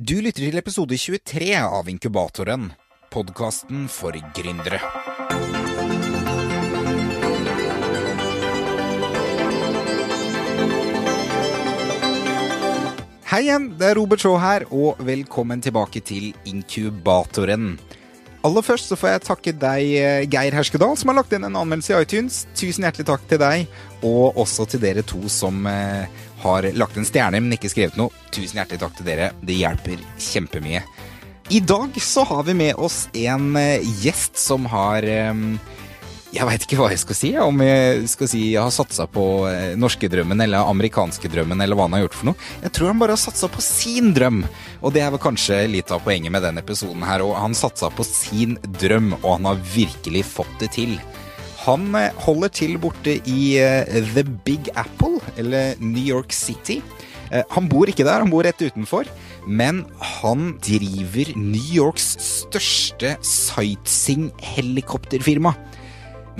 Du lytter til episode 23 av Inkubatoren, podkasten for gründere. Hei igjen, det er Robert Shaw her, og velkommen tilbake til Inkubatoren. Aller først så får jeg takke deg, eh, Geir Herskedal, som har lagt inn en anmeldelse i iTunes. Tusen hjertelig takk til deg, og også til dere to som eh, har lagt en stjerne, men ikke skrevet noe. Tusen hjertelig takk til dere. Det hjelper kjempemye. I dag så har vi med oss en eh, gjest som har jeg veit ikke hva jeg skal si. Om jeg skal si jeg har satsa på eh, norskedrømmen eller amerikanske drømmen, eller hva han har gjort for noe. Jeg tror han bare har satsa på sin drøm, og det er vel kanskje litt av poenget med denne episoden her òg. Han satsa på sin drøm, og han har virkelig fått det til. Han eh, holder til borte i eh, The Big Apple, eller New York City. Eh, Han bor ikke der, han bor rett utenfor. Men han driver New Yorks største sightseeing-helikopterfirma.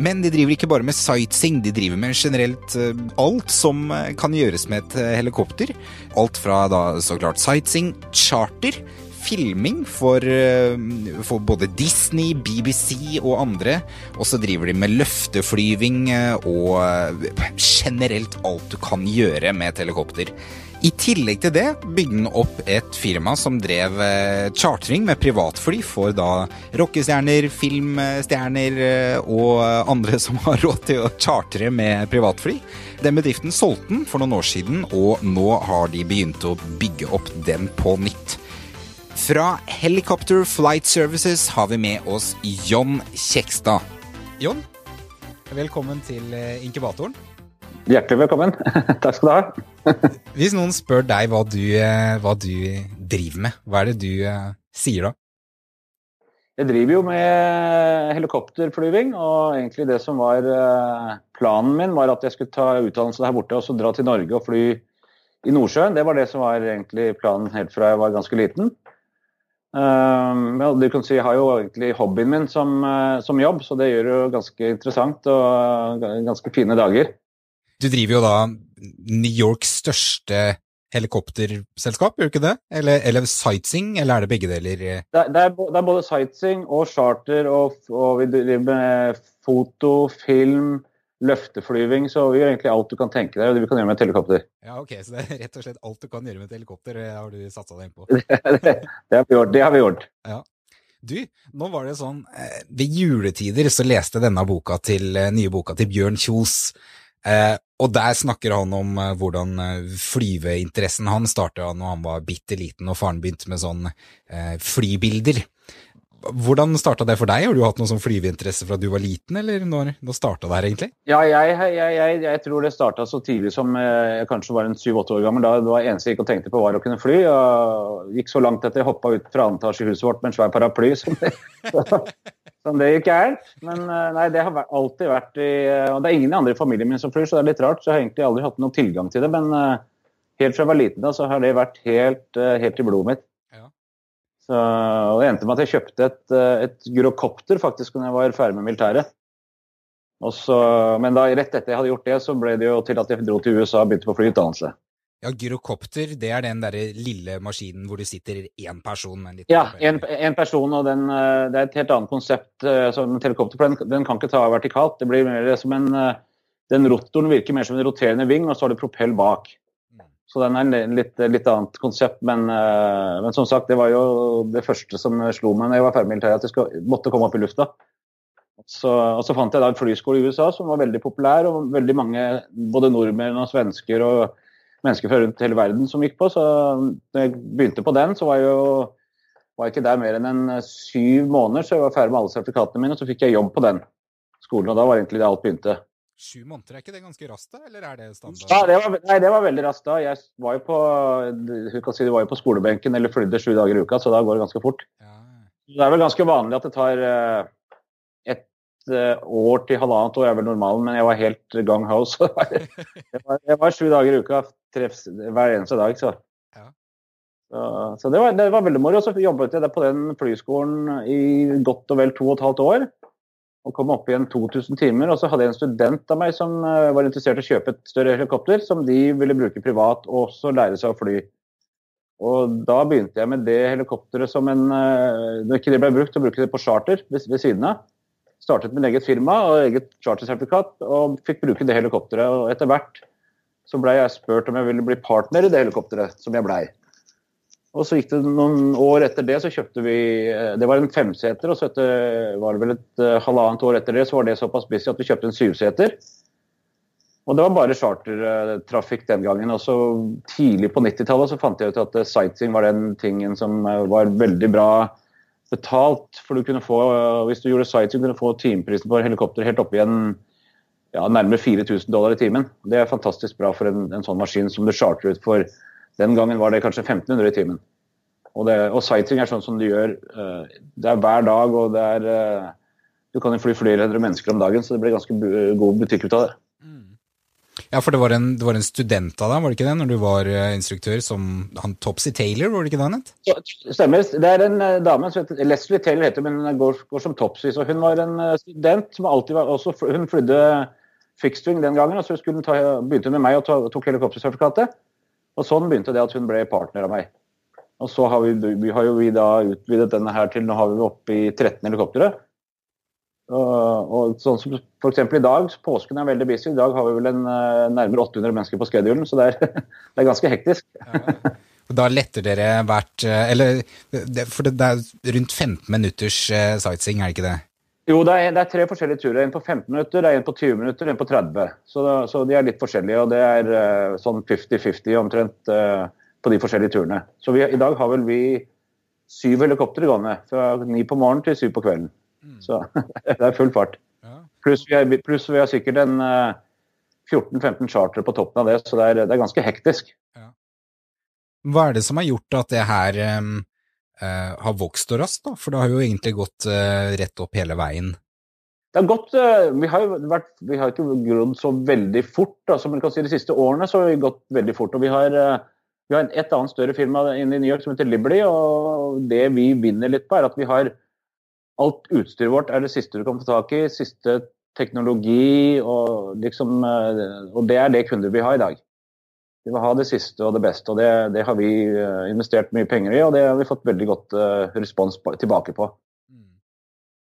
Men de driver ikke bare med sightseeing, de driver med generelt alt som kan gjøres med et helikopter. Alt fra da så klart sightseeing, charter, filming for, eh, for både Disney, BBC og andre. Og så driver de med løfteflyving eh, og eh, generelt alt du kan gjøre med et helikopter. I tillegg til det bygde han opp et firma som drev chartering med privatfly for da rockestjerner, filmstjerner og andre som har råd til å chartre med privatfly. Den bedriften solgte den for noen år siden, og nå har de begynt å bygge opp den på nytt. Fra Helicopter Flight Services har vi med oss John Kjekstad. John, velkommen til eh, inkubatoren. Hjertelig velkommen. Takk skal du ha. Hvis noen spør deg hva du, eh, hva du driver med, hva er det du eh, sier da? Jeg driver jo med helikopterflyving, og egentlig det som var planen min, var at jeg skulle ta utdannelse her borte og så dra til Norge og fly i Nordsjøen. Det var det som var egentlig planen helt fra jeg var ganske liten. Um, ja, du kan si Jeg har jo egentlig hobbyen min som, uh, som jobb, så det gjør det jo ganske interessant og ganske fine dager. Du driver jo da New Yorks største helikopterselskap, gjør du ikke det? Eller, eller sightseeing, eller er det begge deler? Det, det, er, det er både sightseeing og charter, og, og vi driver med foto, film, løfteflyving, så vi gjør egentlig alt du kan tenke deg, og det vi kan gjøre med et helikopter. Ja, ok, så det er rett og slett alt du kan gjøre med et helikopter, har du satsa deg inn på. det, det, har vi gjort, det har vi gjort. Du, nå var det sånn, eh, ved juletider så leste jeg denne boka til, eh, nye boka til Bjørn Kjos, eh, og der snakker han om eh, hvordan eh, flyveinteressen han startet når han var bitte liten og faren begynte med sånn flybilder. Hvordan starta det for deg? Har du hatt noen sånn flyveinteresse fra du var liten, eller når, når starta det her egentlig? Ja, jeg, jeg, jeg, jeg tror det starta så tidlig som eh, jeg kanskje var en syv-åtte år gammel. Da det var eneste jeg gikk og tenkte på var å kunne fly. Og gikk så langt etter jeg hoppa ut fra andre etasje i huset vårt med en svær paraply. Som det, som det gikk gærent. Men eh, nei, det har alltid vært i eh, Og det er ingen i andre i familien min som flyr, så det er litt rart. Så jeg har egentlig aldri hatt noen tilgang til det. Men helt fra jeg var liten da, så har det vært helt, helt i blodet mitt. Så, og det endte med at jeg kjøpte et, eh, et gyrokopter faktisk når jeg var ferdig med militæret. Og så, men da rett etter jeg hadde gjort det, så ble det jo til at jeg dro til USA og begynte på flyutdannelse. Ja, gyrokopter, det er den derre lille maskinen hvor du sitter én person med en liten Ja, én en, en person, og den, eh, det er et helt annet konsept eh, som en helikopter. Den, den kan ikke ta vertikalt. Det blir mer som en Den rotoren virker mer som en roterende ving, og så har du propell bak. Så den er en litt, litt annet konsept, men, eh, men som sagt, det var jo det første som slo meg når jeg var ferdig militæret, at jeg måtte komme opp i lufta. Så, og så fant jeg da en flyskole i USA som var veldig populær, og veldig mange både nordmenn og svensker og mennesker fra rundt hele verden som gikk på. Så da jeg begynte på den, så var jeg jo var ikke der mer enn en eh, syv måneder, så jeg var ferdig med alle sertifikatene mine, og så fikk jeg jobb på den skolen, og da var egentlig det alt begynte. Sju måneder, er ikke det ganske raskt, da? Eller er det standard? Ja, det var, nei, det var veldig raskt da. Jeg var jo på, si, det var jo på skolebenken eller flydde sju dager i uka, så da går det ganske fort. Ja. Det er vel ganske vanlig at det tar eh, et eh, år til halvannet år, er vel normalen, men jeg var helt gang ho. Så det var, det var, sju dager i uka treffs, hver eneste dag. Så, Ja. så, så det, var, det var veldig moro. Så jobbet jeg på den flyskolen i godt og vel to og et halvt år. Og kom opp igjen 2000 timer. Og så hadde jeg en student av meg som eh, var interessert i å kjøpe et større helikopter, som de ville bruke privat og også lære seg å fly. Og da begynte jeg med det helikopteret som en Når ikke det ble brukt, så brukte jeg det på charter ved, ved siden av. Startet med eget firma og eget chartersertifikat, og fikk bruke det helikopteret. Og etter hvert så ble jeg spurt om jeg ville bli partner i det helikopteret, som jeg blei. Og så gikk det noen år etter det, så kjøpte vi Det var en femseter, og så etter, var det vel et uh, halvannet år etter det, så var det såpass busy at vi kjøpte en syvseter. Og det var bare chartertrafikk den gangen. Og så tidlig på 90-tallet så fant jeg ut at sightseeing var den tingen som var veldig bra betalt. For du kunne få, hvis du gjorde sightseeing, kunne du få timeprisen for helikopter helt opp igjen ja, nærmere 4000 dollar i timen. Det er fantastisk bra for en, en, sånn maskin som du charter ut for. Den gangen var det kanskje 1500 i timen. Og, det, og sightseeing er sånn som du gjør uh, Det er hver dag, og det er uh, Du kan jo fly flere hundre mennesker om dagen, så det blir ganske god butikk ut av det. Ja, for det var, en, det var en student av deg, var det ikke det, når du var uh, instruktør, som han Topsy Taylor, var det ikke det han het? Stemmer. Det er en dame som heter Leslie Taylor, heter, men hun går, går, som Topsy. Så hun var en student som alltid var også, Hun flydde fixed-wing den gangen, og så skulle hun ta, begynte med meg og tok helikoptersertifikatet. Og sånn begynte det at hun ble partner av meg. Og så har vi, vi har jo vi da utvidet denne her til nå har vi oppe i 13 helikoptre. Og, og sånn som F.eks. i dag, påsken er veldig busy. I dag har vi vel en, uh, nærmere 800 mennesker på schedulen, så det er, det er ganske hektisk. ja. Da letter dere hvert eh, Eller For det er rundt 15 minutters uh, sightseeing, er det ikke det? Jo, det er, det er, tre forskjellige turer. En på 15 minutter, en på 20 minutter, en på 30. Så, da, så de er litt forskjellige, og det er uh, sånn 50-50 omtrent på de forskjellige turene. Så vi, i dag har vel vi syv helikoptre gående. Fra ni på morgenen til syv på kvelden. Mm. Så det er full fart. Pluss vi, plus vi har sikkert en 14-15 charter på toppen av det, så det er, det er ganske hektisk. Ja. Hva er det som har gjort at det her um, uh, har vokst så raskt, da? For det har jo egentlig gått eh, rett opp hele veien. Det har gått, uh, Vi har jo vært, vi har ikke grodd så veldig fort. Da, som man kan si De siste årene så har vi gått veldig fort. og Vi har, vi har et annet større firma inne i New York som heter Liberty. og Det vi vinner litt på, er at vi har alt utstyret vårt er det siste du kan få tak i. Siste teknologi og liksom eh, Og det er det kunder vi har i dag. De vil ha det siste og det beste, og det, det har vi eh, investert mye penger i, og det har vi fått veldig godt respons respons tilbake på. Mm.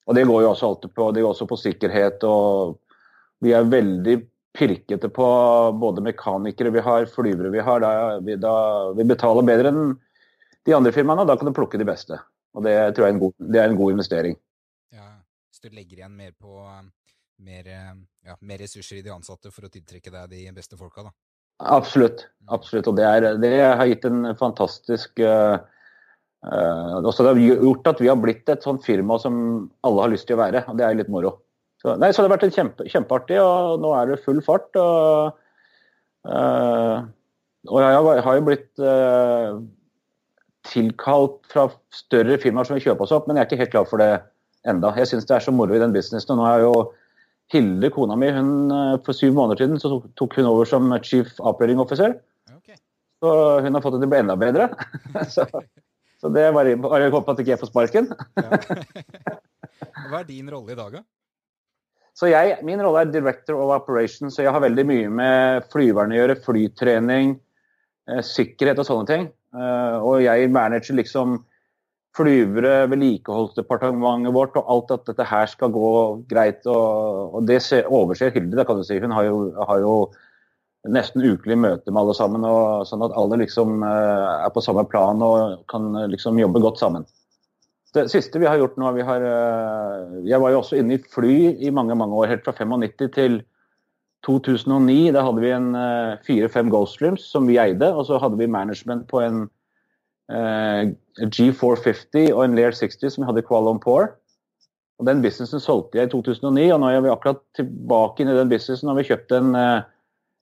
Og det går jo også alltid på, det går også på sikkerhet, og vi er veldig pirkete på både mekanikere vi har, flyvere vi har. Da, vi, da, vi betaler bedre enn de andre firmaene, og da kan du plukke de beste. Og det tror jeg er en god, det er en god investering. Ja, Så du legger igjen mer på mer, ja, mer, ressurser i de ansatte for å tiltrekke deg de beste folka, da? Absolutt. Mm. absolutt. Og det, er, det har gitt en fantastisk uh, uh, også Det har gjort at vi har blitt et sånt firma som alle har lyst til å være, og det er litt moro. Så, nei, så det har vært kjempe, kjempeartig, og nå er det full fart. Og, uh, og jeg har, jo blitt tilkalt fra større firmaer som vil kjøpe oss opp, men jeg er ikke helt klar for det enda. Jeg syns det er så moro i den businessen. og nå er jo Hilde, kona mi, hun, eh, for syv måneder siden så tok hun over som chief operating officer. Okay. Så hun har fått det til å bli enda bedre. så, så, det var bare å håpe at ikke jeg får sparken. Hva er din rolle i dag, da? Så jeg, Min rolle er director of operations, så jeg har veldig mye med flyverne å gjøre. Flytrening, eh, sikkerhet og sånne ting. Eh, og jeg manager liksom flyvere, vedlikeholdsdepartementet vårt og alt at dette her skal gå greit. Og, og det overser Hilde, kan du si. Hun har jo, har jo nesten ukelig møte med alle sammen, og, sånn at alle liksom uh, er på samme plan og kan liksom jobbe godt sammen. Det siste vi har gjort nå vi har, uh, Jeg var jo også inne i fly i mange mange år, helt fra 95 til 2009 da hadde vi en uh, fire-fem Gulfstreams som vi eide, og så hadde vi management på en G450 og en Lear 60 som vi hadde i Kuala Lumpur. Og Den businessen solgte jeg i 2009, og nå er vi akkurat tilbake inn i den businessen. og vi kjøpt en, uh,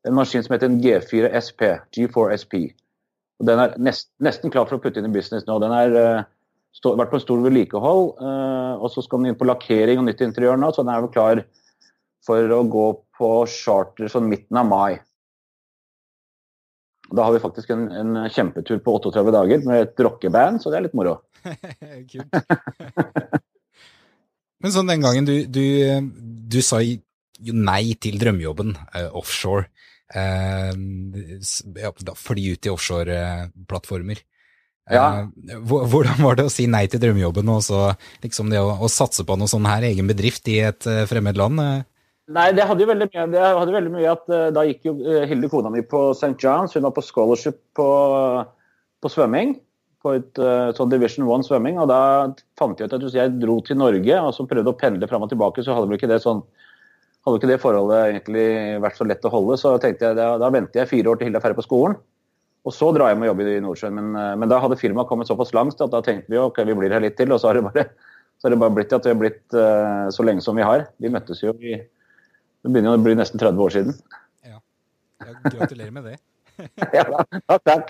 en maskin som heter en G4 SP, G4 SP. Og Den er nest, nesten klar for å putte inn i business nå. Den har vært på en stor vedlikehold, og så skal den inn på lakkering og nytt interiør nå, så den er vel klar for å gå på charter sånn midten av mai. Da har vi faktisk en, en kjempetur på 38 dager med et rockeband, så det er litt moro. Men sånn den gangen du, du, du sa jo nei til drømmejobben uh, offshore. Uh, ja, fly ut i offshore-plattformer. Ja. Eh, hvordan var det å si nei til drømmejobben og så liksom det å, å satse på noe sånn her, egen bedrift i et fremmed land? Nei, det hadde jo veldig mye, det hadde veldig mye at uh, da gikk jo Hilde, kona mi, på St. John's. Hun var på scholarship på, på svømming. På et uh, sånn Division One svømming. Og da fant jeg ut at hvis jeg dro til Norge og så prøvde å pendle fram og tilbake, så hadde vel ikke det sånn hadde ikke det forholdet egentlig vært så lett å holde. Så tenkte jeg, da, da venter jeg fire år til Hilde er ferdig på skolen. Og så drar jeg med å jobbe i Nordsjøen. Men, eh, men, da hadde firmaet kommet såpass langt at da tenkte vi ok, vi blir her litt til. Og så har det bare, så har det bare blitt at vi har blitt uh, så lenge som vi har. Vi møttes jo i Det begynner å bli nesten 30 år siden. Ja. ja gratulerer med det. ja, takk, takk.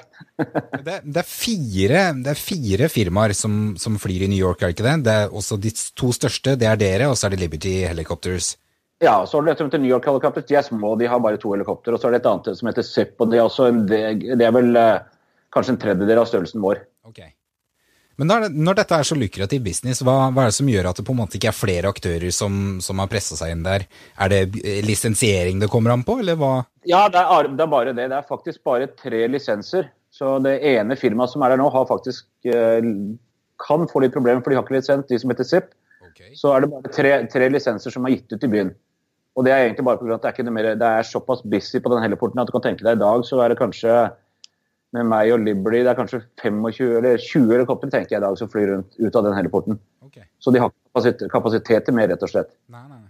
det, det, er fire, det er fire firmaer som, som, flyr i New York, er det ikke det? Det er også De to største, det er dere, og så er det Liberty Helicopters. Ja, så har du et som heter New York Helicopters. De er små, de har bare to helikopter. Og så er det et annet som heter ZIP, og det er, en, det er vel uh, kanskje en tredjedel av størrelsen vår. Okay. Men når, når, dette er så lukrativ business, hva, hva, er det som gjør at det på en måte ikke er flere aktører som, som har pressa seg inn der? Er det lisensiering det kommer an på, eller hva? Ja, det er, det er, bare det. Det er faktisk bare tre lisenser. Så det ene firmaet som er der nå, har faktisk uh, kan få litt problemer, for de har ikke lisens, de som heter ZIP. Okay. Så er det bare tre, tre lisenser som er gitt ut i byen. Og det er egentlig bare pga. at det er, ikke mer, det er såpass busy på den heliporten at du kan tenke deg i dag så er det kanskje med meg og Liberty det er kanskje 25 eller 20 helikoptre tenker jeg i dag som flyr rundt ut av den heliporten. Okay. Så de har kapasitet, kapasitet til mer, rett og slett. Nei, nei.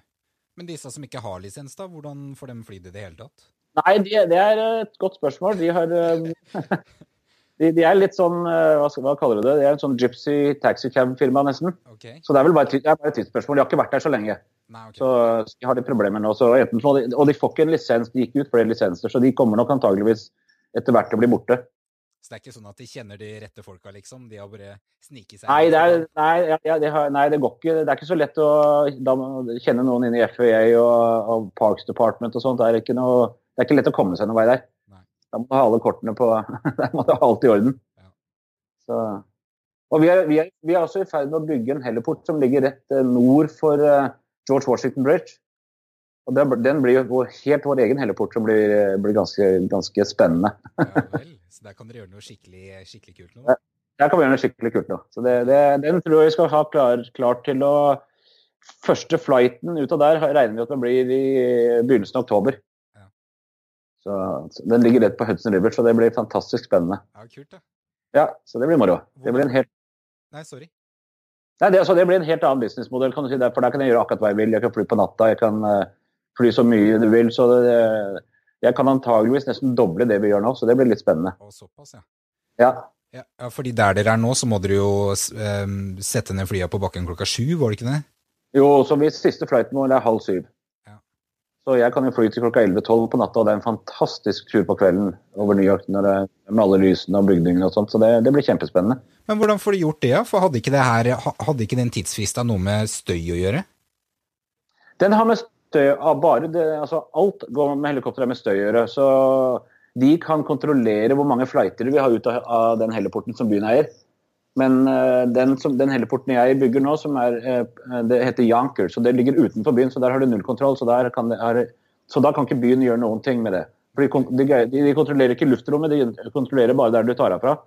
Men disse som ikke har lisens, da, hvordan får de fly det i det hele tatt? Nei, de, det er et godt spørsmål. De har eh, de, de, er litt sånn hva, hva, hva, kaller du det? De er en sånn gypsy taxicab-firma, nesten. Okay. Så det er vel bare, det er bare et tidsspørsmål. De har ikke vært der så lenge. Nei, okay. Så de har de problemer nå. Så enten, og de får ikke en lisens, de gikk ut flere lisenser, så de kommer nok antageligvis etter hvert å bli borte. Så det er ikke sånn at de kjenner de rette folka, liksom? De har bare sniket seg Nei, det, er, nei, ja, det har, nei, det går ikke. Det er ikke så lett å da, kjenne noen inne i FAA og, og, Parks Department og sånt. Det er, noe, det er ikke lett å komme seg noen vei der. Nei. Da må du ha alle kortene på Da må du ha alt i orden. Ja. Så, og vi er, vi, er, vi er, også i ferd med å bygge en heliport som ligger rett eh, nord for uh, George Washington Bridge. Og Den blir jo helt vår egen heliport, som blir, blir ganske, ganske, spennende. ja vel, Så der kan dere gjøre noe skikkelig, skikkelig kult nå? Der kan vi gjøre noe skikkelig kult nå. Så det, det, Den tror jeg vi skal ha klar, klar til å Første flighten ut av der regner vi at den blir i begynnelsen av oktober. Ja. Så, så, Den ligger rett på Hudson River, så det blir fantastisk spennende. Ja, kult da. Ja, så det blir moro. Det blir en helt Nei, sorry. Nei, det, altså, det, blir en helt annen businessmodell. kan du si. For der kan jeg gjøre akkurat hva jeg vil. Jeg kan fly på natta, jeg kan uh, fly så mye du vil. så det, Jeg kan antageligvis nesten doble det vi gjør nå, så det blir litt spennende. Og såpass, ja. Ja. ja. ja fordi der dere er nå, så må dere jo um, sette ned flyene på bakken klokka sju, var det ikke det? Jo, så vi siste flighten vår er halv syv. Så jeg kan jo fly til klokka 11-12 på natta, og det er en fantastisk tur på kvelden over New York når det, med alle lysene og bygningene og sånt. Så det, det, blir kjempespennende. Men hvordan får de gjort det, da? For hadde ikke, det her, hadde ikke den tidsfrista noe med støy å gjøre? Den har med støy av bare det, altså Alt går med helikopter med støy å gjøre. Så de kan kontrollere hvor mange flighter vi har ut av den heliporten som byen eier. Men uh, den, som, den heliporten jeg bygger nå, som er, uh, det heter Yanker, så det ligger utenfor byen, så der har du null kontroll. Så, det, er, så, da kan ikke byen gjøre noen ting med det. For de, de, de, kontrollerer ikke luftrommet, de kontrollerer bare der du tar av fra.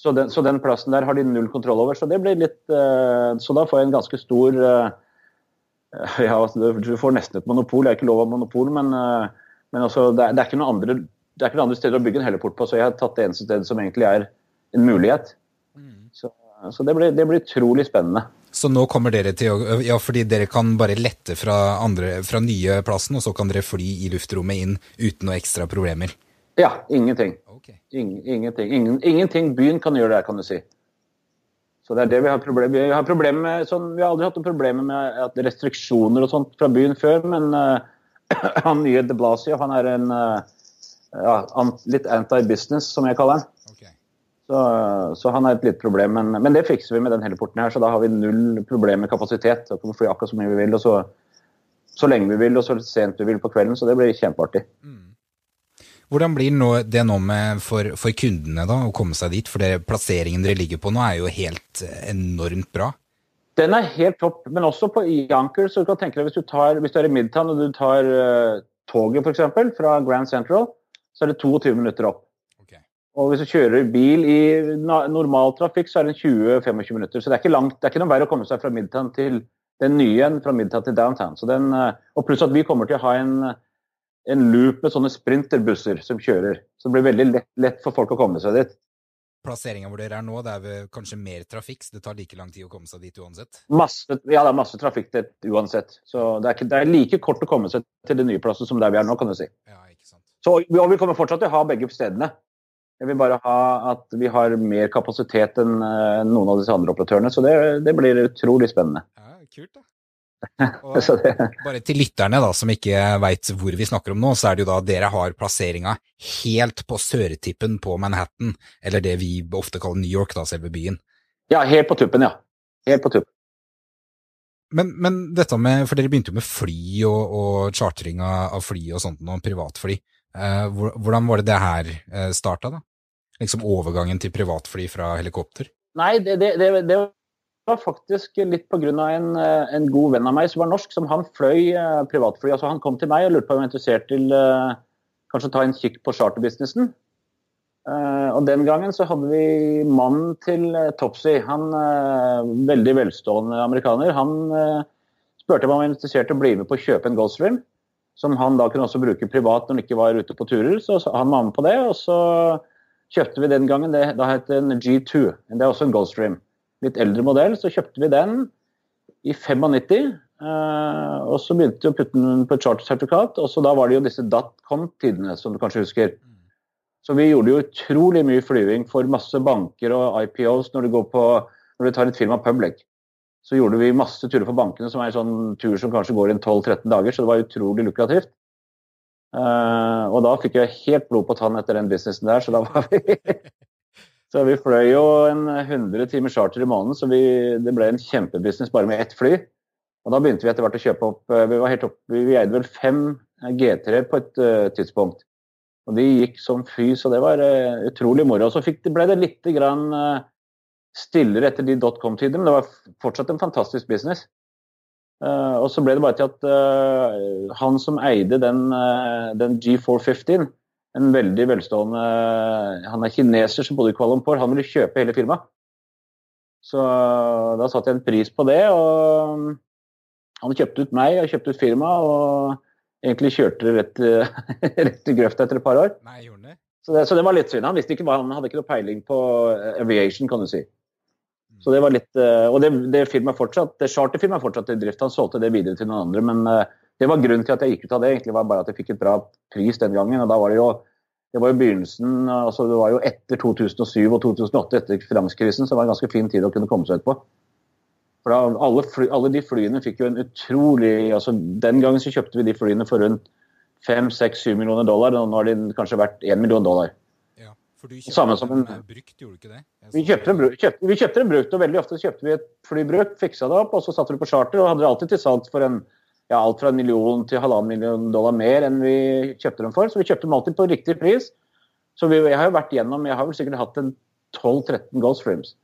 Så den, så den, plassen der har de null kontroll over. Så det blir litt uh, Så da får jeg en ganske stor Ja, du får nesten et monopol. Jeg har ikke lov av monopol, men, men også, det, er, det, er ikke noen andre, det er ikke noen andre steder å bygge en helleport på, så jeg har tatt det eneste stedet som egentlig er en mulighet. Så, så det, blir, det, blir, utrolig spennende. Så nå kommer dere til å Ja, fordi dere kan bare lette fra, andre, fra nye plassen, og så kan dere fly i luftrommet inn uten noe ekstra problemer? Ja, ingenting. Okay. Ingen, ingenting. Ingen, ingenting byen kan gjøre der, kan du si. Så det er det vi har problemer med. Vi har, problem med, sånn, vi har aldri hatt noen problemer med restriksjoner og sånt fra byen før, men uh, han nye de Blasio, han er en uh, ja, litt anti-business, som jeg kaller han. Så, så, han er et lite problem, men, men, det fikser vi med den heliporten her. Så da har vi null problem med kapasitet. Da kan vi fly akkurat så mye vi vil, og så, så lenge vi vil, og så sent vi vil på kvelden. Så det blir kjempeartig. Mm. Hvordan blir det nå med for, for, kundene da, å komme seg dit? For det, plasseringen dere ligger på nå er jo helt enormt bra. Den er helt topp, men også på Anchor. så du kan tenke deg Hvis du, tar, hvis du er i Midtown og du tar uh, toget f.eks. fra Grand Central, så er det 22 minutter opp. Og hvis du kjører bil i normal trafikk, så er det 20-25 minutter. Så det er ikke langt, det er ikke noe verre å komme seg fra Midtown til den nye enn fra Midtown til downtown. Så den, uh, og pluss at vi kommer til å ha en, en loop med sånne sprinterbusser som kjører. Så det blir veldig lett, lett for folk å komme seg dit. Plasseringa hvor dere er nå, det er kanskje mer trafikk, så det tar like lang tid å komme seg dit uansett? Masse, ja, det er masse trafikk uansett. Så det er, ikke, det er, like kort å komme seg til det nye plasset som der vi er nå, kan du si. Ja, ikke sant. Så, og vi kommer fortsatt til å ha begge stedene. Jeg vil bare ha at vi har mer kapasitet enn uh, noen av disse andre operatørene. Så det, det blir utrolig spennende. Ja, kult da. Og bare til lytterne da, som ikke veit hvor vi snakker om nå, så er det jo da dere har plasseringa helt på sørtippen på Manhattan, eller det vi ofte kaller New York, da, selve byen. Ja, helt på tuppen, ja. Helt på tuppen. Men, men dette med, for dere begynte jo med fly og, og chartering av fly og sånt, noen privatfly. Eh, hvordan var det det her eh, starta, da? Liksom overgangen til privatfly fra helikopter? Nei, det, det, det, det var faktisk litt pga. En, eh, en god venn av meg som var norsk, som han fløy eh, privatfly. Altså, han kom til meg og lurte på om jeg var interessert til uh, kanskje ta en kikk på charterbusinessen. Uh, og Den gangen så hadde vi mannen til uh, Topsy, han uh, veldig velstående amerikaner. Han spurte om han var interessert i å bli med på å kjøpe en Goldstream. som han da kunne også bruke privat når han ikke var ute på turer. Så, så han var med på det, og så kjøpte vi den gangen det da het en G2. Det er også en Gulfstream litt eldre modell, så kjøpte vi den i 95. Uh, og så begynte vi å putte den på et chartersertifikat, og så da var det jo disse datcom-tidene, som du kanskje husker. Så vi gjorde jo utrolig mye flyving for masse banker og IPOs når du, på, når du tar et firma public. Så gjorde vi masse turer for bankene, som er en sånn tur som kanskje går i 12-13 dager, så det var utrolig lukrativt. Uh, og da fikk jeg helt blod på tann etter den businessen der, så da var vi Så vi fløy jo en 100 timer charter i måneden, så vi, det ble en kjempebusiness bare med ett fly. Og da begynte vi etter hvert å kjøpe opp eh, Vi, var helt opp, vi eide vel fem G3 på et uh, tidspunkt. Og de gikk som fy, så det var uh, utrolig moro. Og så fikk, ble det litt grann, uh, stillere etter de dotcom-tider, men det var fortsatt en fantastisk business. og så ble det bare til at han som eide den, den G415 en veldig velstående Han er kineser som bodde i Kuala Lumpur. Han ville kjøpe hele firmaet. Så da satte jeg en pris på det. og Han kjøpte ut meg og kjøpte ut firmaet. Og egentlig kjørte det rett, rett i grøfta etter et par år. Nei, gjorde det? Så, det, så det var litt synd. Han visste ikke hva, han hadde ikke noe peiling på aviation, kan du si. Mm. Så det var litt, eh, Og det, det firmaet fortsatt, det charterfirmaet fortsatt i drift. Han solgte det videre til noen andre. men eh, det var grunnen til at jeg gikk ut av det. egentlig var bare at jeg fikk et bra pris den gangen. og da var Det jo det var jo begynnelsen, altså det var jo etter 2007 og 2008, etter finanskrisen, så det var en ganske fin tid å kunne komme seg ut på. For da, alle, fly, alle, de flyene fikk jo en utrolig altså Den gangen så kjøpte vi de flyene for rundt 5-6-7 millioner dollar. og Nå har de kanskje vært 1 million dollar. Ja, for du kjøpte som en, brukt, gjorde du ikke det? Vi kjøpte, en, kjøpte, vi kjøpte en brukt, og veldig ofte kjøpte vi et flybruk, fiksa det opp, og så satte vi på charter og hadde det alltid til salgs for en ja, alt fra en million til halvannen million dollar mer enn vi kjøpte dem for. Så vi kjøpte dem alltid på riktig pris. Så vi, jeg har jo vært gjennom, jeg har vel sikkert hatt en 12-13 Gulfstreams.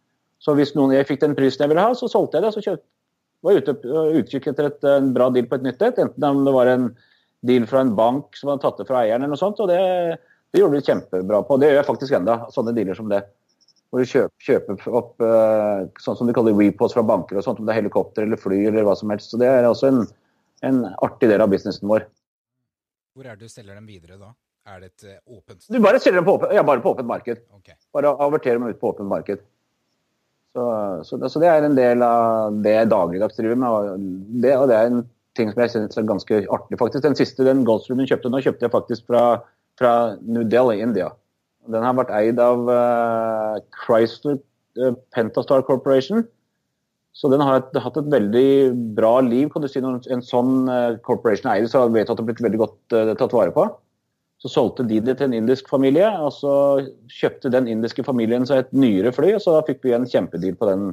Så hvis noen, jeg fikk den prisen jeg ville ha, så solgte jeg det. Så kjøpt, var ute utkikk etter et, en bra deal på et nytt et. Enten om det var en deal fra en bank som hadde tatt det fra eieren eller noe sånt. Og det, det gjorde vi kjempebra på. Det gjør jeg faktisk enda, sånne dealer som det. Hvor du kjøper, kjøper opp uh, sånn som de kaller repos fra banker og sånt, om det er helikopter eller fly eller hva som helst. Så det er også en en artig del av businessen vår. Hvor er det du selger dem videre da? Er det et åpent åpent Du bare selger dem på, åpent, ja, bare på åpent marked. Okay. Bare averterer dem ut på åpent marked. Så, så, det, så, det, er en del av det jeg dagligdags driver med. Det, og det er en ting som jeg synes er ganske artig. faktisk. Den siste den Goldstreamen kjøpte nå, kjøpte jeg faktisk fra, fra New Delhi, India. Den har vært eid av uh, Chrysler uh, Pentastar Corporation. Så den har hatt et veldig bra liv. kan du si. Når en sånn uh, corporation eier så vet at det har blitt veldig godt uh, tatt vare på. Så solgte de det til en indisk familie, og så kjøpte den indiske familien seg et nyere fly. og Så da fikk vi en kjempedeal på den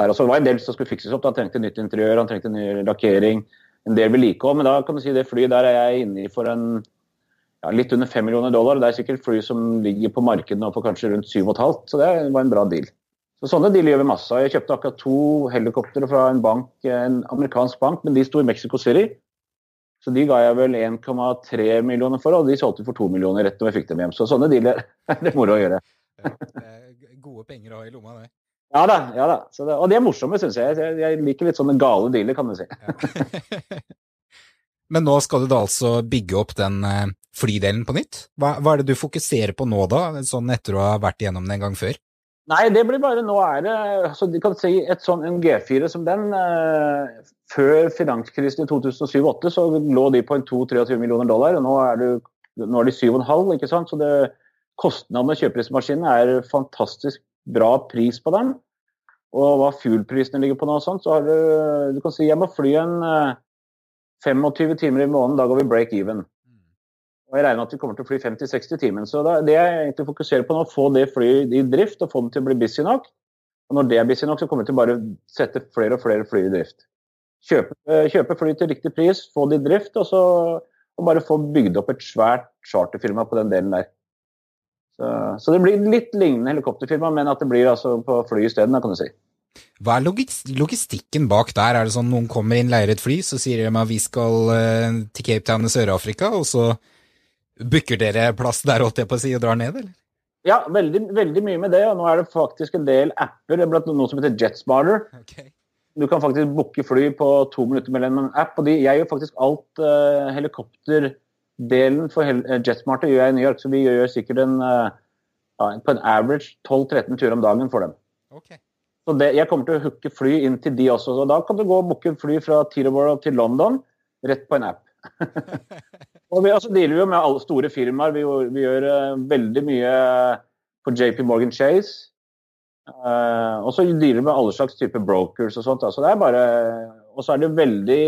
der også. Det var en del som skulle fikses opp. Da Han trengte nytt interiør, han trengte ny lakkering, en del vedlikehold. Men da kan du si det flyet der er jeg inne i for en ja, litt under 5 millioner dollar. Det er sikkert fly som ligger på markedet nå for kanskje rundt 7,5, så det var en bra deal. Så Sånne dealer gjør vi masse Jeg kjøpte akkurat to helikoptre fra en bank, en amerikansk bank, men de sto i Mexico City. Så de ga jeg vel 1,3 millioner for, og de solgte for 2 millioner rett når vi fikk dem hjem. Så sånne dealer det er det moro å gjøre. Ja, gode penger å ha i lomma, det. Ja da. ja da. Det, og de er morsomme, syns jeg. jeg. jeg. liker litt sånne gale dealer, kan du si. Ja. Men nå skal du da altså bygge opp den eh, flydelen på nytt? Hva, hva, er det du fokuserer på nå, da, sånn etter å ha vært igjennom det en gang før? Nei, det blir bare Nå er det altså, de kan si et sånn, En G4 som den eh, Før finanskrisen i 2007-2008 så lå de på en 22-23 millioner dollar. og Nå er, det, nå er de 7,5, ikke sant. Så det, kostnaden med kjøpeprismaskinen er fantastisk bra pris på den. Og hva fuel-prisene ligger på nå, og sånt, så har du Du kan si jeg må fly en eh, 25 timer i måneden, da går vi break even. Og Jeg regner med at vi kommer til å fly 50-60 timen, Så det jeg egentlig fokuserer på nå, å få det flyet i drift og få det til å bli busy nok. Og når det er busy nok, så kommer vi til å bare sette flere og flere fly i drift. Kjøpe, kjøpe fly til riktig pris, få det i drift, og så og bare få bygd opp et svært charterfirma på den delen der. Så, så, det blir litt lignende helikopterfirma, men at det blir altså på fly isteden, kan du si. Hva er logistikken bak der? Er det sånn noen kommer inn, leier et fly, så sier de at vi skal uh, til Cape Town i Sør-Afrika, og så booker dere plass der, holdt jeg på å si, og drar ned, eller? Ja, veldig, veldig, mye med det. Og nå er det faktisk en del apper. Er blant noe som heter JetSmarter. Okay. Du kan faktisk booke fly på to minutter med en app. og de, Jeg gjør faktisk alt uh, helikopterdelen for hel eh, JetSmarter gjør jeg i New York, så vi gjør sikkert en, uh, på en average 12-13 turer om dagen for dem. Okay. Så det, jeg kommer til å hooke fly inn til de også. Så da kan du gå og booke fly fra Tiroboro til London rett på en app. og vi altså, dealer jo med alle store firmaer. Vi, vi gjør uh, veldig mye på JP Morgan Chase. Uh, og så dealer vi med alle slags type brokers og sånt. Altså, det er bare, og så er det veldig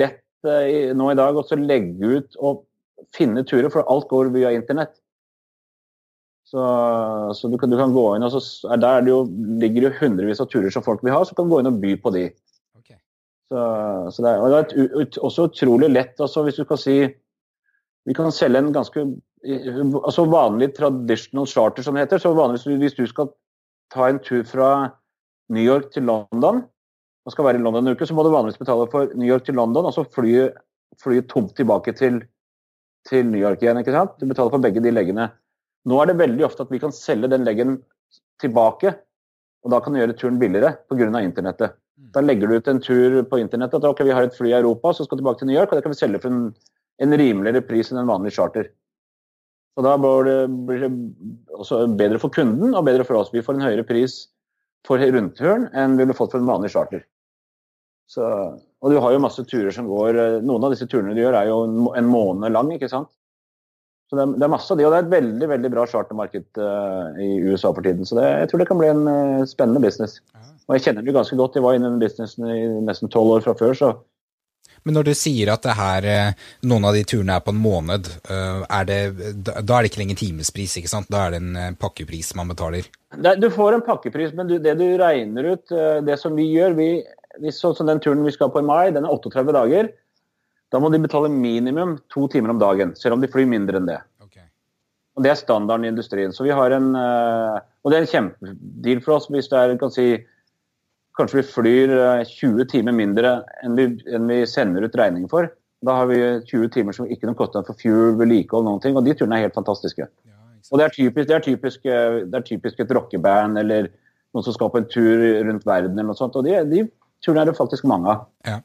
lett uh, nå i dag å legge ut og finne turer, for alt går via internett. Så, så du, kan, du, kan, gå inn, og så er der det jo, ligger det hundrevis av turer som folk vil ha, så kan du gå inn og by på de. Så, så, det er, og det er et, ut, også utrolig lett, altså, hvis du kan si Vi kan selge en ganske altså vanlig traditional charter, som det heter. så vanligvis Hvis du skal ta en tur fra New York til London, og skal være i London en uke, så må du vanligvis betale for New York til London, og så fly, fly tomt tilbake til, til New York igjen. ikke sant? Du betaler for begge de leggene. Nå er det veldig ofte at vi kan selge den leggen tilbake, og da kan du gjøre turen billigere pga. internettet. Da legger du ut en tur på internettet at ok, vi har et fly i Europa, så skal tilbake til New York, og det kan vi selge for en, en rimeligere pris enn en vanlig charter. Så Da blir det, også bedre for kunden og bedre for oss. Vi får en høyere pris for rundturen enn vi ville fått for en vanlig charter. Så, og du har jo masse turer som går Noen av disse turene du gjør er jo en måned lang, ikke sant. Så det er, det er, masse av de, og det er et veldig veldig bra chartermarked uh, i USA for tiden. Så det, jeg tror det kan bli en uh, spennende business. Og jeg kjenner det ganske godt. Jeg var inne i den businessen i nesten tolv år fra før, så men når du sier at det her, eh, noen av de turene er på en måned, er det, da er det ikke lenger timespris, ikke sant? Da er det en pakkepris man betaler? Du får en pakkepris, men det du regner ut, det som vi gjør vi, Sånn som den turen vi skal på i mai, den er 38 dager. Da må de betale minimum to timer om dagen, selv om de flyr mindre enn det. Okay. Og Det er standarden i industrien. Så vi har en, eh, og det er en kjempedeal for oss hvis det er kan si, Kanskje vi flyr 20 eh, timer mindre enn vi, enn vi sender ut regning for. Da har vi 20 timer som ikke noe kostnad for fuel, vedlikehold, noen ting. Og de turene er helt fantastiske. Ja, og det er, typisk, det, er typisk, eh, det er typisk et rockeband eller noen som skal på en tur rundt verden eller noe sånt. Og de, de turene er det faktisk mange av. Ja.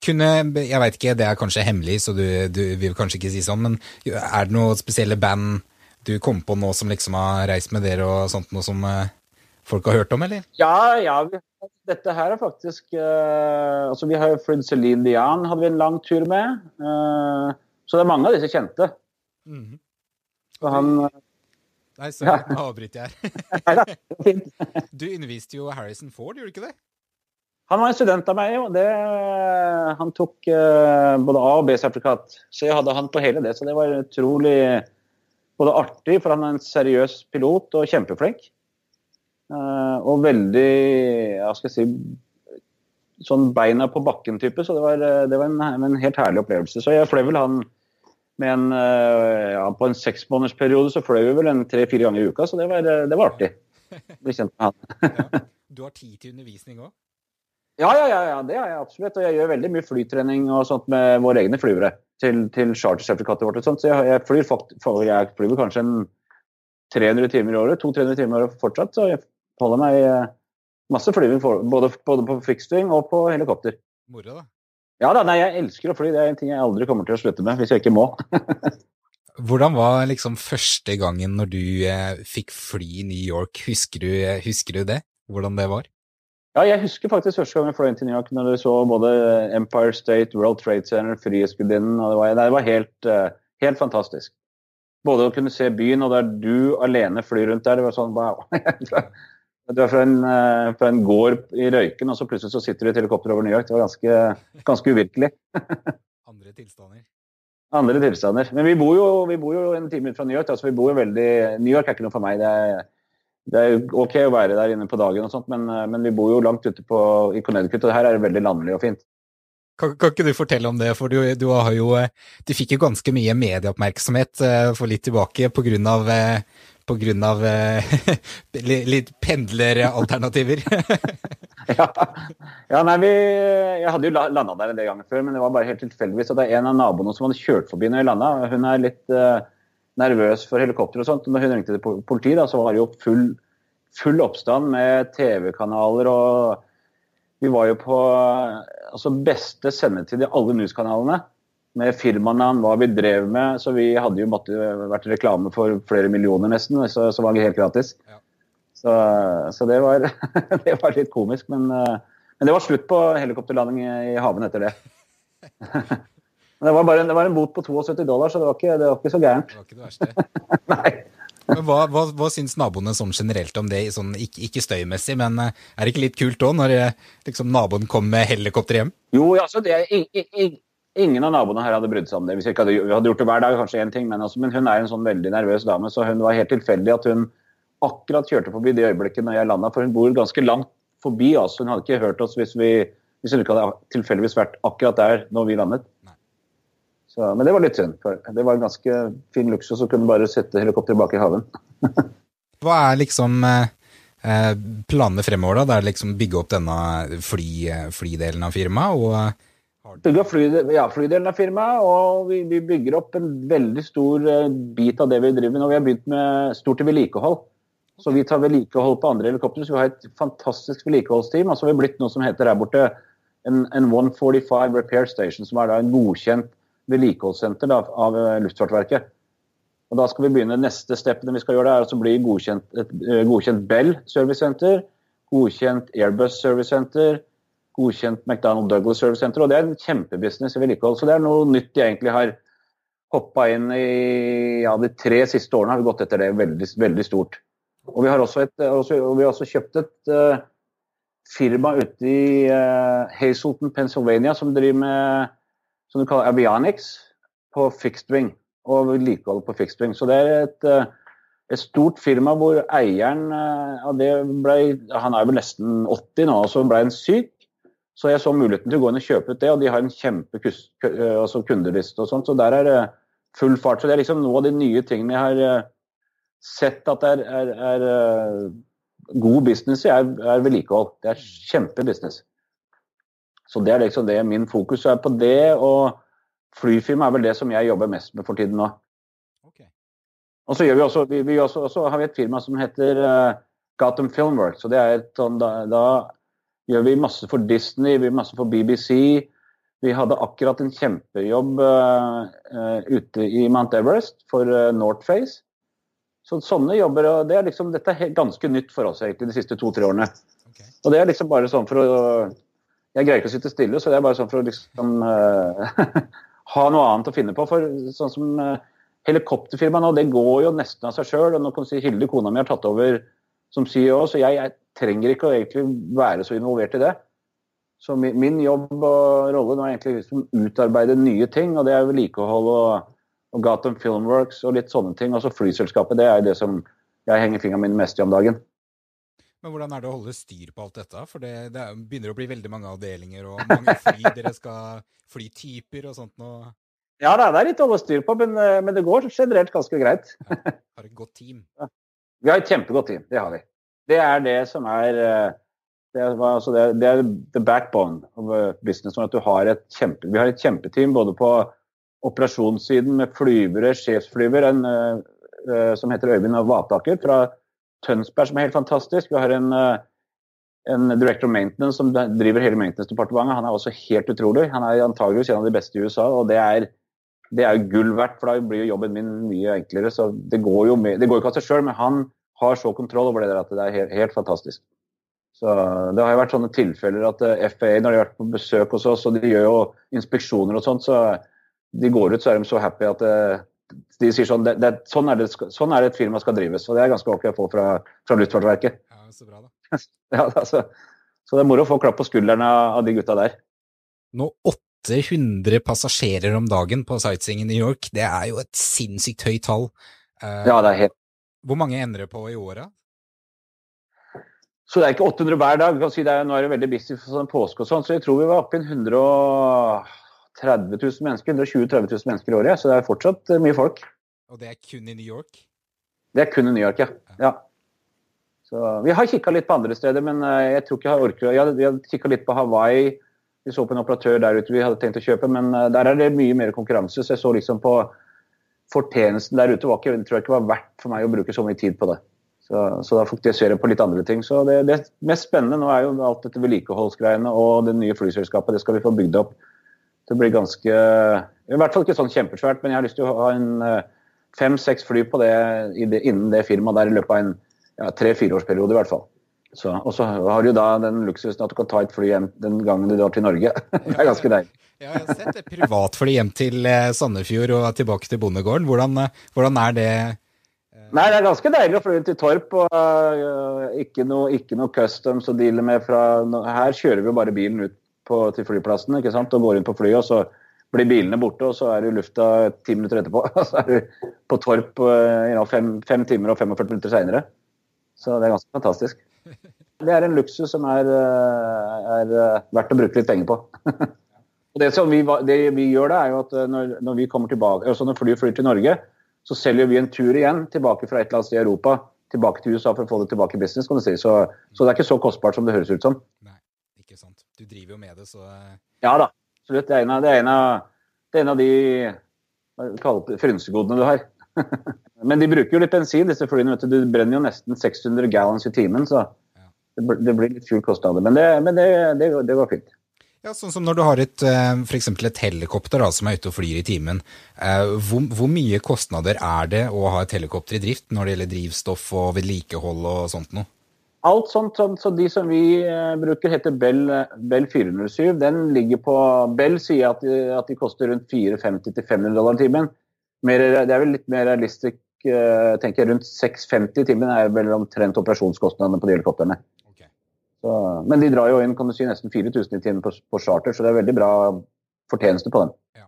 Kunne, jeg veit ikke, det er kanskje hemmelig, så du, du, vil kanskje ikke si sånn, men er det noen spesielle band du kom på nå som liksom har reist med dere og sånt, noe som uh, folk har hørt om, eller? Ja, ja. Dette her er faktisk uh, Altså, vi har flydd Celine Dian, hadde vi en lang tur med. Uh, så det er mange av disse kjente. Mm -hmm. Så han Nei, sorry, nå avbryter jeg her. du underviste jo Harrison Ford, gjorde du ikke det? Han var en student av meg, og det, han tok uh, både A- og B-sertifikat. Så jeg hadde han på hele det. Så det var utrolig både artig, for han er en seriøs pilot og kjempeflink. Uh, og veldig hva skal jeg si sånn beina på bakken-type. Så det var, det var en, en, helt herlig opplevelse. Så jeg fløy vel han med en uh, ja, På en seksmånedersperiode så fløy vi vel en tre-fire ganger i uka, så det var, det var artig. Bli kjent med han. ja. Du har tid til undervisning òg? Ja, ja, ja, ja, det har jeg absolutt. Og jeg gjør veldig mye flytrening og sånt med våre egne flyvere til, til chartersertifikatet vårt. og sånt. Så jeg, jeg, flyr, jeg flyr kanskje en 300 timer i året, 200-300 timer i året fortsatt. Så jeg holder meg eh, masse flyving både, både, på fixed og på helikopter. Moro, da. Ja da, nei, jeg elsker å fly. Det er en ting jeg aldri kommer til å slutte med hvis jeg ikke må. Hvordan var liksom første gangen når du eh, fikk fly i New York? Husker du, husker du det? Hvordan det var? Ja, jeg husker faktisk første gang jeg fløy inn til New York, når du så både Empire State, World Trade Center, Frihetsgudinnen. Det, var, det var helt, uh, helt, fantastisk. Både å kunne se byen, og der du alene flyr rundt der. Det var sånn wow. Du er fra en, uh, fra en, gård i Røyken, og så plutselig så sitter du i et helikopter over New York. Det var ganske, ganske uvirkelig. Andre tilstander. Andre tilstander. Men vi bor, jo, vi bor jo en time ut fra New York. altså vi bor jo veldig, New York er ikke noe for meg. det er det er OK å være der inne på dagen, og sånt, men, eh, men vi bor jo langt ute på, i Connecticut, og her er det veldig landlig og fint. Kan, kan, ikke du fortelle om det, for du, du, har jo eh, Du fikk jo ganske mye medieoppmerksomhet eh, for litt tilbake på grunn grunn av litt pendleralternativer. ja. ja, nei, vi, jeg hadde jo landa der en del ganger før, men det var bare helt tilfeldigvis at det er en av naboene som hadde kjørt forbi når jeg landa. Hun er litt uh, nervøs for helikopter og sånt. Når hun ringte til politiet, da, så var det jo full, full oppstand med TV-kanaler og Vi var jo på altså beste sendetid i alle news-kanalene. Med firmanavn, hva vi drev med. Så vi hadde jo måtte, vært reklame for flere millioner nesten, så, så var det helt gratis. Ja. Så, så det, var, det, var, litt komisk. Men, men, det var slutt på helikopterlanding i haven etter det. Men det var, bare det var en bot på 72 dollar, så det var ikke, det var ikke så gærent. Det var ikke det verste. Nei. Men hva, hva, hva syns naboene sånn generelt om det, sånn, ikke, ikke, støymessig, men eh, er det ikke litt kult òg, når eh, liksom, naboen kommer med helikopter hjem? Jo, altså, det er, ingen av naboene her hadde brydd seg om det. Hvis jeg ikke hadde, hadde gjort det hver dag, kanskje én ting, men, altså, men, hun er en sånn veldig nervøs dame, så hun var helt tilfeldig at hun akkurat kjørte forbi det øyeblikket når jeg landa, for hun bor ganske langt forbi oss. Hun hadde ikke hørt oss hvis, vi, hvis hun ikke hadde tilfeldigvis vært akkurat der når vi landet. Så, men det var litt synd. Det var en ganske fin luksus å kunne bare sette helikopteret bak i haven. Hva er liksom eh, eh, planene fremover, da? Det er liksom bygge opp denne fly, flydelen av firmaet? og eh, Bygge fly, ja, flydelen av firmaet, og vi, vi, bygger opp en veldig stor bit av det vi driver med. nå. Vi har begynt med stort vedlikehold. Så vi tar vedlikehold på andre helikoptre. Så vi har et fantastisk vedlikeholdsteam. Og så har vi blitt noe som heter der borte en, en 145 Repair Station, som er da en godkjent vedlikeholdssenter av av Luftfartsverket. Og Da skal vi begynne neste steppene vi skal gjøre, det er å bli godkjent, et uh, godkjent Bell Service Center, godkjent Airbus Service Center, godkjent McDonald Douglas Service Center. og Det er en kjempebusiness i vedlikehold. Så det er noe nytt jeg egentlig har hoppa inn i ja, de tre siste årene. har vi gått etter det veldig, veldig stort. Og Vi har også, et, også, vi har også kjøpt et uh, firma ute i uh, Hazelton, Pennsylvania, som driver med som du kaller avionics på fixed wing og vedlikehold på fixed wing. Så det er et, uh, et stort firma hvor eieren av det ble Han er vel nesten 80 nå, og så ble han syk. Så jeg så muligheten til å gå inn og kjøpe ut det, og de har en kjempe eh, altså kundeliste og sånt. Så der er det full fart. Så det er liksom noe av de nye tingene jeg har sett at er, er, er god business i, er, er vedlikehold. Det er kjempebusiness. Så det er liksom det min fokus er på det, og flyfilm er vel det som jeg jobber mest med for tiden nå. Okay. Og så, vi også, vi, vi også, også har vi et firma som heter uh, Gotham Filmworks. og det er et sånn, da, da, gjør vi masse for Disney, vi gjør masse for BBC. Vi hadde akkurat en kjempejobb uh, uh, ute i Mount Everest for uh, Northface. Så sånne jobber, det er liksom, Dette er ganske nytt for oss egentlig de siste to-tre årene. Okay. Og det er liksom bare sånn for å jeg greier ikke å sitte stille, så det er bare sånn for å liksom uh, ha noe annet å finne på. For sånn som helikopterfirmaet nå, det går jo nesten av seg sjøl. Og nå kan du si Hilde, kona mi, har tatt over som CEO, så jeg, jeg trenger ikke å egentlig være så involvert i det. Så min, min jobb og rolle nå er egentlig liksom utarbeide nye ting, og det er vedlikehold og, og Gotham Filmworks og litt sånne ting. Altså flyselskapet, det er det som jeg henger fingrene mine mest i om dagen. Men hvordan er det å holde styr på alt dette? For det, det begynner å bli veldig mange avdelinger og mange fly. Dere skal flytyper og sånt nå. Ja, det er litt å holde styr på, men, eh, men, det går generelt ganske greit. Ja, har et godt team? Ja. Vi har et kjempegodt team, det har vi. Det er det som er uh, Det er, altså det, det er the backbone of business. Sånn at du har et kjempe, vi har et kjempeteam både på operasjonssiden med flyvere, sjefsflyver, en uh, som heter Øyvind Vataker fra Tønsberg, som er helt fantastisk. Vi har en, en director of maintenance som driver hele maintenance-departementet. Han er også helt utrolig. Han er antageligvis en av de beste i USA. og det er, det er jo gull verdt, for da blir jo jobben min mye enklere. så Det går jo med, det går ikke av seg sjøl, men han har så kontroll over det der at det er helt, helt fantastisk. Så Det har jo vært sånne tilfeller at FAA, når de har vært på besøk hos oss, og de gjør jo inspeksjoner og sånt, så de går ut så er de så happy at de sier sånn det, det, sånn, er det, sånn er det et firma skal drives. Og det er ganske ok å få fra, fra Luftfartsverket. Ja, så bra da. ja, altså, så det er moro å få klapp på skuldrene av de gutta der. Nå 800 passasjerer om dagen på sightseeing i New York, det er jo et sinnssykt høyt tall. Uh, ja, det er helt... Hvor mange ender det på i året? Så det er ikke 800 hver dag. Si er, nå er det veldig busy for sånn påske og sånn, så jeg tror vi var oppe i 130 000 mennesker, 120 000-30 000 mennesker i året. Så det er fortsatt eh, mye folk. Og det er kun i New York? Det er kun i New York, ja. ja. Så, vi har kikka litt på andre steder, men eh, jeg tror ikke jeg har orket Vi har, har kikka litt på Hawaii. Vi så på en operatør der ute vi hadde tenkt å kjøpe, men eh, der er det mye mer konkurranse. Så jeg så liksom på fortjenesten der ute var ikke, tror jeg ikke var verdt for meg å bruke så mye tid på det. Så, så da fokuserer jeg på litt andre ting. Så det, det, mest spennende nå er jo alt dette vedlikeholdsgreiene og det nye flyselskapet. Det skal vi få bygd opp. Det blir ganske I hvert fall ikke sånn kjempesvært, men jeg har lyst til å ha en eh, fem-seks fly på det, det, innen det firmaet der i løpet av en ja, tre-fireårsperiode i hvert fall. Så, og så har du da den luksusen at du kan ta et fly hjem den gangen du drar til Norge. det er ganske deilig. Ja, jeg har sett et privatfly hjem til eh, Sandefjord og tilbake til bondegården. Hvordan, eh, hvordan er det? Nei, Det er ganske deilig å fly til Torp. og uh, Ikke noe, ikke noe customs å deale med. fra, Her kjører vi jo bare bilen ut på, til flyplassen ikke sant? og går inn på flyet. og så blir bilene borte, og så er du i lufta ti minutter etterpå. Og så er du på Torp uh, fem, fem, timer og 45 minutter seinere. Så det er ganske fantastisk. Det er en luksus som er, uh, er verdt å bruke litt penger på. og det, vi, det vi gjør da, er jo at når, når vi kommer tilbake, altså når flyet flyr til Norge, så selger vi en tur igjen tilbake fra et eller annet sted i Europa tilbake til USA for å få det tilbake i business. kan du si. Så, så det er ikke så kostbart som det høres ut som. Nei, ikke sant. Du driver jo med det, så eh. Ja da, absolutt. Det er en av, det er en av, det er en av de frynsegodene du har. Men de bruker jo litt bensin, disse flyene. vet Du De brenner jo nesten 600 gallons i timen, så det, det blir litt full kostnader. Men, det, men det, det, det går fint. Ja, sånn som når du har et eh, f.eks. et helikopter da, som er ute og flyr i timen. Eh, hvor, hvor, mye kostnader er det å ha et helikopter i drift når det gjelder drivstoff og vedlikehold og sånt noe? Alt sånt, så, så De som vi eh, bruker, heter Bell, Bell 407. Den ligger på Bell sier at de, at de koster rundt 450-500 dollar i timen. Mer, det er vel litt mer realistisk, tenker jeg. Rundt 650 i timen er vel omtrent operasjonskostnadene på de helikoptrene. Så, men de drar jo inn kan du si, nesten 4000 i timen på, på, charter, så det er veldig bra fortjeneste på dem. Ja.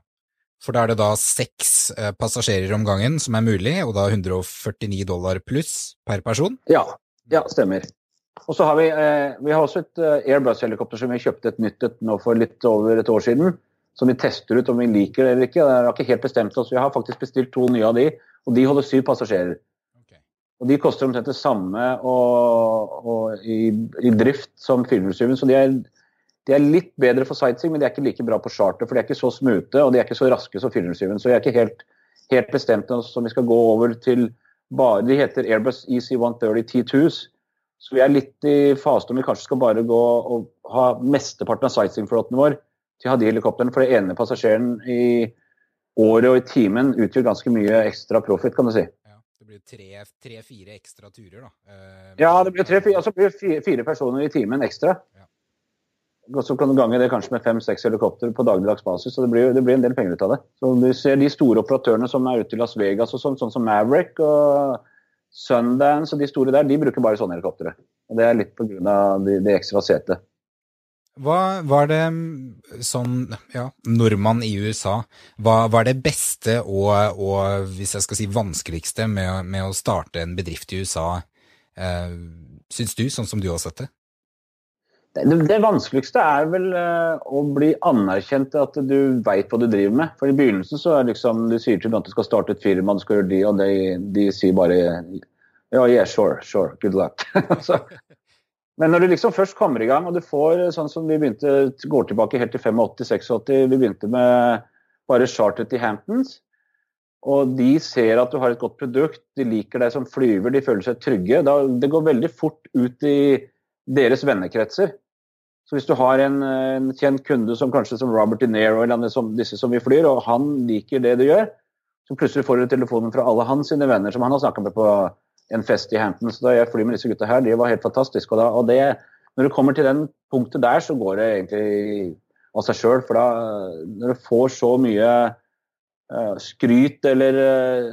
For da er det da seks eh, passasjerer om gangen som er mulig, og da 149 dollar pluss per person? Ja, ja stemmer. Og så har vi, eh, vi har også et eh, Airbus-helikopter som vi kjøpte et nytt et nå for litt over et år siden. Som vi tester ut om vi liker det eller ikke. Det har ikke helt bestemt oss. Vi har faktisk bestilt to nye av de, og de holder syv passasjerer. Og De koster omtrent det samme og, og i, i, drift som 407. Så de er, de er, litt bedre for sightseeing, men de er ikke like bra på charter. For de er ikke så smute og de er ikke så raske som 407. Så vi er ikke helt, helt bestemt om vi skal gå over til bare De heter Airbus EC130 T2s. Så vi er litt i fase om vi kanskje skal bare gå og ha mesteparten av sightseeingflåten vår til å ha de helikoptrene. For det ene passasjeren i året og i timen utgjør ganske mye ekstra profit, kan du si blir tre-fire ekstra turer, da. Eh, ja, det blir tre-fire altså blir fire, fire, personer i timen ekstra. Ja. Så kan du gange det kanskje med fem-seks helikopter på dagligdags basis. så det blir, det blir, en del penger ut av det. Så Du ser de store operatørene som er ute i Las Vegas, og sånn, sånn som Maverick og Sundance og de store der, de bruker bare sånne helikoptre. Og Det er litt pga. det de ekstra setet. Hva var det sånn, ja, nordmann i USA, hva var det beste og, og, hvis jeg skal si vanskeligste med, med å starte en bedrift i USA, eh, syns du, sånn som du har sett det? Det, det vanskeligste er vel eh, å bli anerkjent at du veit hva du driver med. For I begynnelsen så er liksom, du sier til noen at du skal starte et firma, du skal gjøre de, og de, de sier bare ja, yeah, sure, sure, good luck. så, Men når du liksom først kommer i gang, og du får sånn som vi begynte, går tilbake helt til 85-86, vi begynte med bare charter til Hamptons. Og de ser at du har et godt produkt, de liker deg som flyver, de føler seg trygge. Da, det går veldig fort ut i deres vennekretser. Så hvis du har en, en kjent kunde som kanskje som Robert De Niro eller som, disse som vi flyr, og han liker det du gjør, så plutselig får du telefonen fra alle hans sine venner som han har snakka med på en fest i Hampton. Så Da jeg flyr med disse gutta her, de var helt fantastiske. Og, da, og det, når du kommer til den punktet der, så går det egentlig av seg sjøl. For da, når du får så mye uh, skryt eller uh,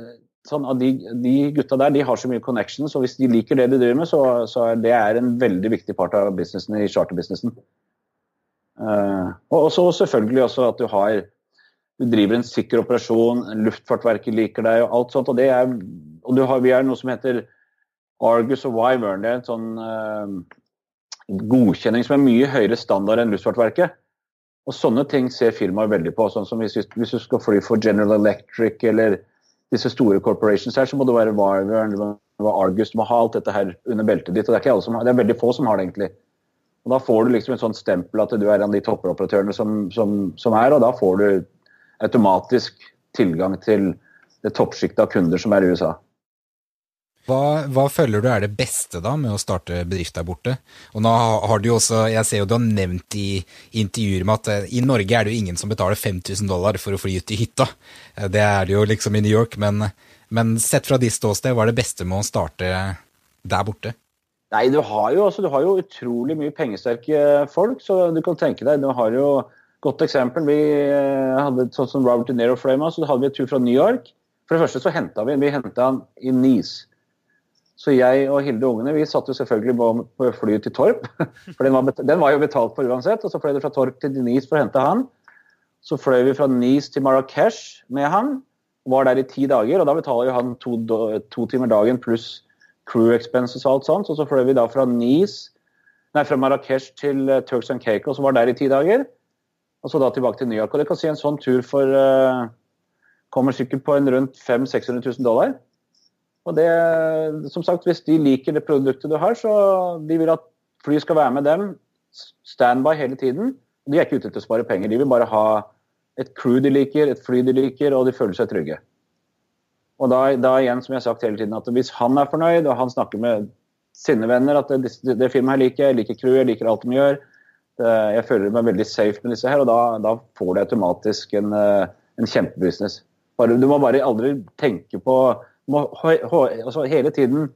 sånn at de, de, gutta der de har så mye connections, og hvis de liker det de driver med, så, så er det en veldig viktig part av businessen i charterbusinessen. Uh, og også selvfølgelig også at du har du driver en sikker operasjon, Luftfartverket liker deg og alt sånt. Og, det er, og har, vi har noe som heter Argus og Wyvern. Det er en sånn uh, godkjenning som er mye høyere standard enn Luftfartverket. Og sånne ting ser firmaer veldig på. sånn som hvis, hvis, du skal fly for General Electric eller disse store corporations her, så må det være Wyvern, det må Argus, du må ha alt dette her under beltet ditt. og Det er, som det er veldig få som har det, egentlig. Og Da får du liksom et sånt stempel at du er en av de toppoperatørene som, som, som er, og da får du automatisk tilgang til det toppsjiktet av kunder som er i USA. Hva, hva, føler du er det beste da med å starte bedrift der borte? Og nå har du også, Jeg ser jo du har nevnt i intervjuer med at eh, i Norge er det jo ingen som betaler 5000 dollar for å fly ut i hytta. Eh, det er det jo liksom i New York, men, men sett fra ditt ståsted, hva er det beste med å starte der borte? Nei, du har, jo, altså, du har jo utrolig mye pengesterke folk, så du kan tenke deg Du har jo Godt eksempel. Vi eh, hadde sånn som Robert De Niro fløy med, så hadde vi en tur fra New York. For det første så henta vi vi hentet han i Nice. Så jeg og Hilde og ungene vi satt jo selvfølgelig på flyet til Torp. For den var, den var, jo betalt for uansett. Og så fløy det fra Torp til Nice for å hente han. Så fløy vi fra Nice til Marrakech med han. Var der i ti dager, og da betaler jo han to, to timer dagen pluss crew expenses og alt sånt. Og så fløy vi da fra Nice, nei, fra Marrakech til eh, Turks and Caicos og var der i ti dager og så da tilbake til New York. Og det kan si en sånn tur for uh, kommer sikkert på en rundt 500 600 000 dollar. Og det, som sagt, hvis de liker det produktet du har, så de vil at fly skal være med dem standby hele tiden. De er ikke ute til å spare penger, de vil bare ha et crew de liker, et fly de liker, og de føler seg trygge. Og da, da igjen, som jeg har sagt hele tiden, at hvis han er fornøyd, og han snakker med sine venner at det, det, det firmaet her liker jeg, liker crew, jeg liker alt de gjør, det, jeg føler meg veldig safe med disse her, og da, da får du automatisk en, eh, en kjempebusiness. Bare, du må bare aldri tenke på må, altså Hele tiden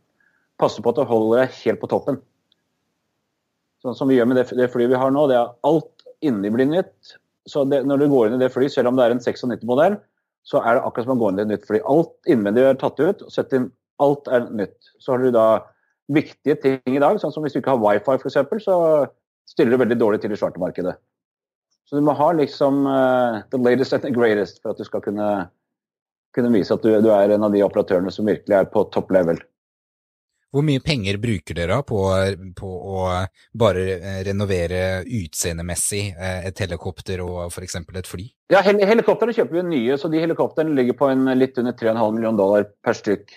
passe på at du holder deg helt på toppen. Sånn som vi gjør med det, det flyet vi har nå. det er Alt inni blir nytt. Så det, når du går inn i det flyet, selv om det er en 96-modell, så er det akkurat som å gå inn i et nytt fly. Alt innvendig er tatt ut, og sett inn alt er nytt. Så har du da viktige ting i dag, sånn som hvis du ikke har wifi f.eks., så stiller du veldig dårlig til i chartermarkedet. Så du må ha liksom uh, the latest and the greatest for at du skal kunne, kunne vise at du, du, er en av de operatørene som virkelig er på topp level. Hvor mye penger bruker dere på, på å bare eh, renovere utseendemessig eh, et helikopter og f.eks. et fly? Ja, hel Helikoptrene kjøper vi nye, så de helikoptrene ligger på en litt under 3,5 millioner dollar per stykk.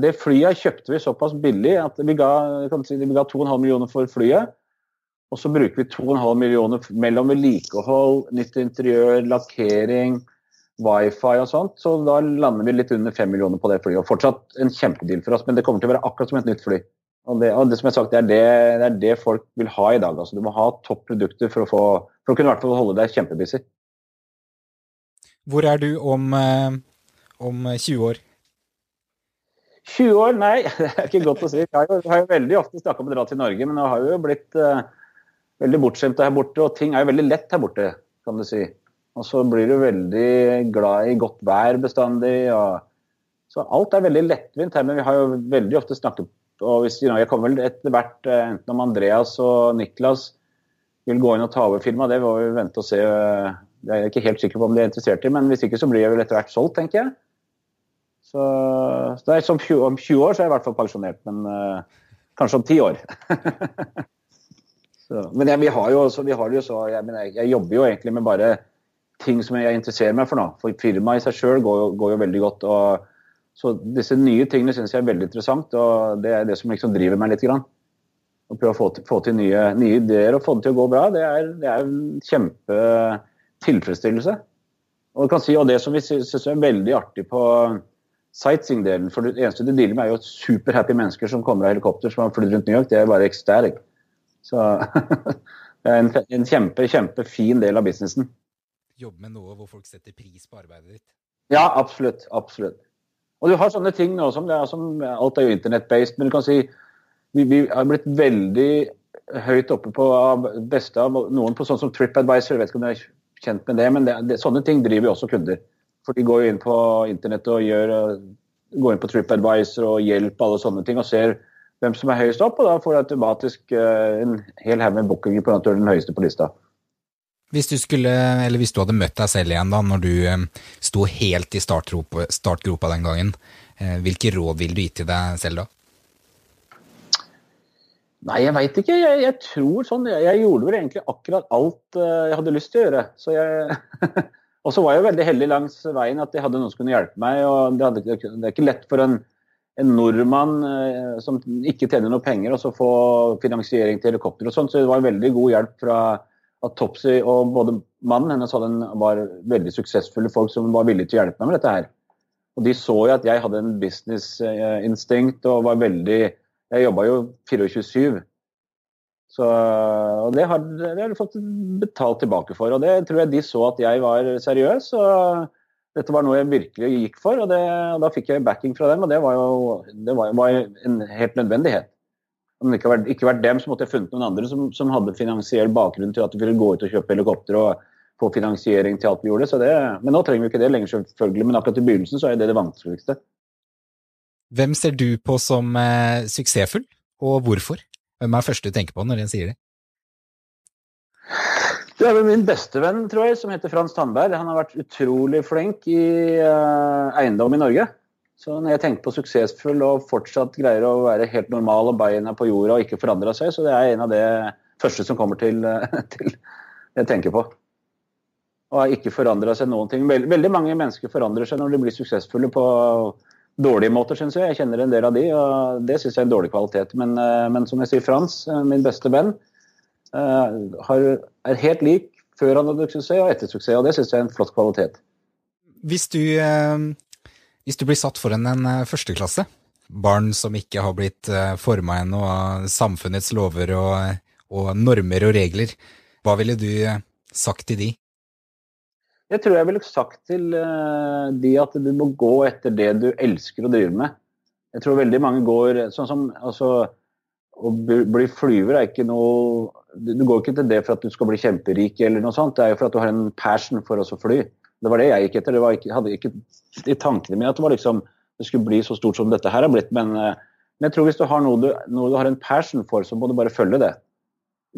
Det flyet kjøpte vi såpass billig at vi ga, si, vi ga 2,5 millioner for flyet. Og så bruker vi 2,5 millioner mellom vedlikehold, nytt interiør, lakkering, wifi og sånt. Så da lander vi litt under 5 millioner på det flyet. Og fortsatt en kjempedeal for oss, men det kommer til å være akkurat som et nytt fly. Og det, og det som jeg har sagt, det er det, det er det, folk vil ha i dag. Altså, du må ha topp produkter for å, få, for å kunne i hvert fall holde deg kjempebusy. Hvor er du om, eh, om 20 år? 20 år? Nei, det er ikke godt å si. Jeg har jo, har jo veldig ofte snakka om å dra til Norge, men jeg har jo blitt uh, veldig bortskjemt her borte, og ting er jo veldig lett her borte, kan du si. Og så blir du veldig glad i godt vær bestandig. og Så alt er veldig lettvint her, men vi har jo veldig ofte snakket og hvis, Jeg kommer vel etter hvert, eh, enten om Andreas og Niklas vil gå inn og ta over firmaet, det må vi vente og se. Det er jeg ikke helt sikker på om de er interessert i, men hvis ikke så blir jeg vel etter hvert solgt, tenker jeg. Så, så som 20, om 20 år så er jeg i hvert fall pensjonert, men uh, kanskje om 10 år. Så, men jeg, vi har jo også, vi har jo så, jeg, jeg, jeg, jobber jo egentlig med bare ting som jeg interesserer meg for nå. For firmaet i seg sjøl går, går, jo veldig godt. og så disse nye tingene syns jeg er veldig interessant, og det er det som liksom driver meg litt. Grann. Å prøve å få til, få til nye, nye, ideer og få det til å gå bra, det er, det er en kjempetilfredsstillelse. Og, si, og det som vi syns er veldig artig på sightseeing-delen For det eneste du dealer med, er jo superhappy mennesker som kommer av helikopter som har flydd rundt New York. Det er bare ecstatic. Så det er en, en kjempe, kjempefin del av businessen. Jobbe med noe hvor folk setter pris på arbeidet ditt? Ja, absolutt. Absolutt. Og du har sånne ting nå som, som Alt er jo internett-based, men du kan si vi, vi har blitt veldig høyt oppe på beste av noen på sånn som TripAdvisor. Jeg vet ikke om du er kjent med det, men det, det, sånne ting driver jo også kunder. For de går jo inn på internett og gjør, går inn på TripAdvisor og hjelper alle sånne ting og ser hvem som er høyest opp, og da får du automatisk uh, en hel haug med bookinger på den høyeste på lista. Hvis du, skulle, eller hvis du hadde møtt deg selv igjen da, når du um, sto helt i startgropa den gangen, uh, hvilke råd ville du gitt til deg selv da? Nei, jeg veit ikke. Jeg, jeg, tror sånn jeg, jeg, gjorde vel egentlig akkurat alt uh, jeg hadde lyst til å gjøre. Så jeg Og så var jeg jo veldig heldig langs veien at jeg hadde noen som kunne hjelpe meg. og Det, hadde, det er ikke lett for en, en nordmann som ikke tjener noe penger, og så få finansiering til helikopter og sånn. Så det var veldig god hjelp fra at Topsy og både mannen hennes var veldig suksessfulle folk som var villige til å hjelpe meg med dette her. Og de så jo at jeg hadde en business-instinkt og var veldig jeg jobba jo 24-7. Så, og det har, det har, de fått betalt tilbake for. Og det tror jeg de så at jeg var seriøs. og Dette var noe jeg virkelig gikk for, og, det, og da fikk jeg backing fra dem. Og det var jo det var, var en helt nødvendighet. Om det ikke hadde vært, ikke vært dem, så måtte jeg funnet noen andre som, som hadde finansiell bakgrunn til at de ville gå ut og kjøpe helikopter og få finansiering til alt vi gjorde. Det, men nå trenger vi ikke det lenger, selvfølgelig. Men akkurat i begynnelsen så er det det vanskeligste. Hvem ser du på som eh, suksessfull, og hvorfor? Hvem er første du tenker på når en sier det? Det er vel min bestevenn, tror jeg, som heter Frans Tandberg. Han har vært utrolig flink i uh, eiendom i Norge. Så når jeg tenker på suksessfull og fortsatt greier å være helt normal og beina på jorda og ikke forandra seg, så det er en av det første som kommer til, uh, til jeg tenker på. Og har ikke forandra seg noen ting. Veldig, veldig mange mennesker forandrer seg når de blir suksessfulle på dårlige måter, syns jeg. Jeg kjenner en del av de, og det syns jeg er en dårlig kvalitet. Men, eh, men, som jeg sier, Frans, eh, min beste venn, eh, er helt lik før han hadde suksess og etter suksess, og det syns jeg er en flott kvalitet. Hvis du, hvis du blir satt foran en førsteklasse, barn som ikke har blitt forma ennå av samfunnets lover og, og normer og regler, hva ville du sagt til de? Jeg tror jeg ville sagt til de at du må gå etter det du elsker å drive med. Jeg tror veldig mange går sånn som altså, Å bli flyver er ikke noe Du går ikke til det for at du skal bli kjemperik eller noe sånt. Det er jo for at du har en passion for å fly. Det var det jeg gikk etter. Ikke, hadde ikke i tankene mine at det liksom det skulle bli så stort som dette her har blitt. Men, uh, men jeg tror hvis du har noe du, noe du, har en passion for, så må du bare følge det.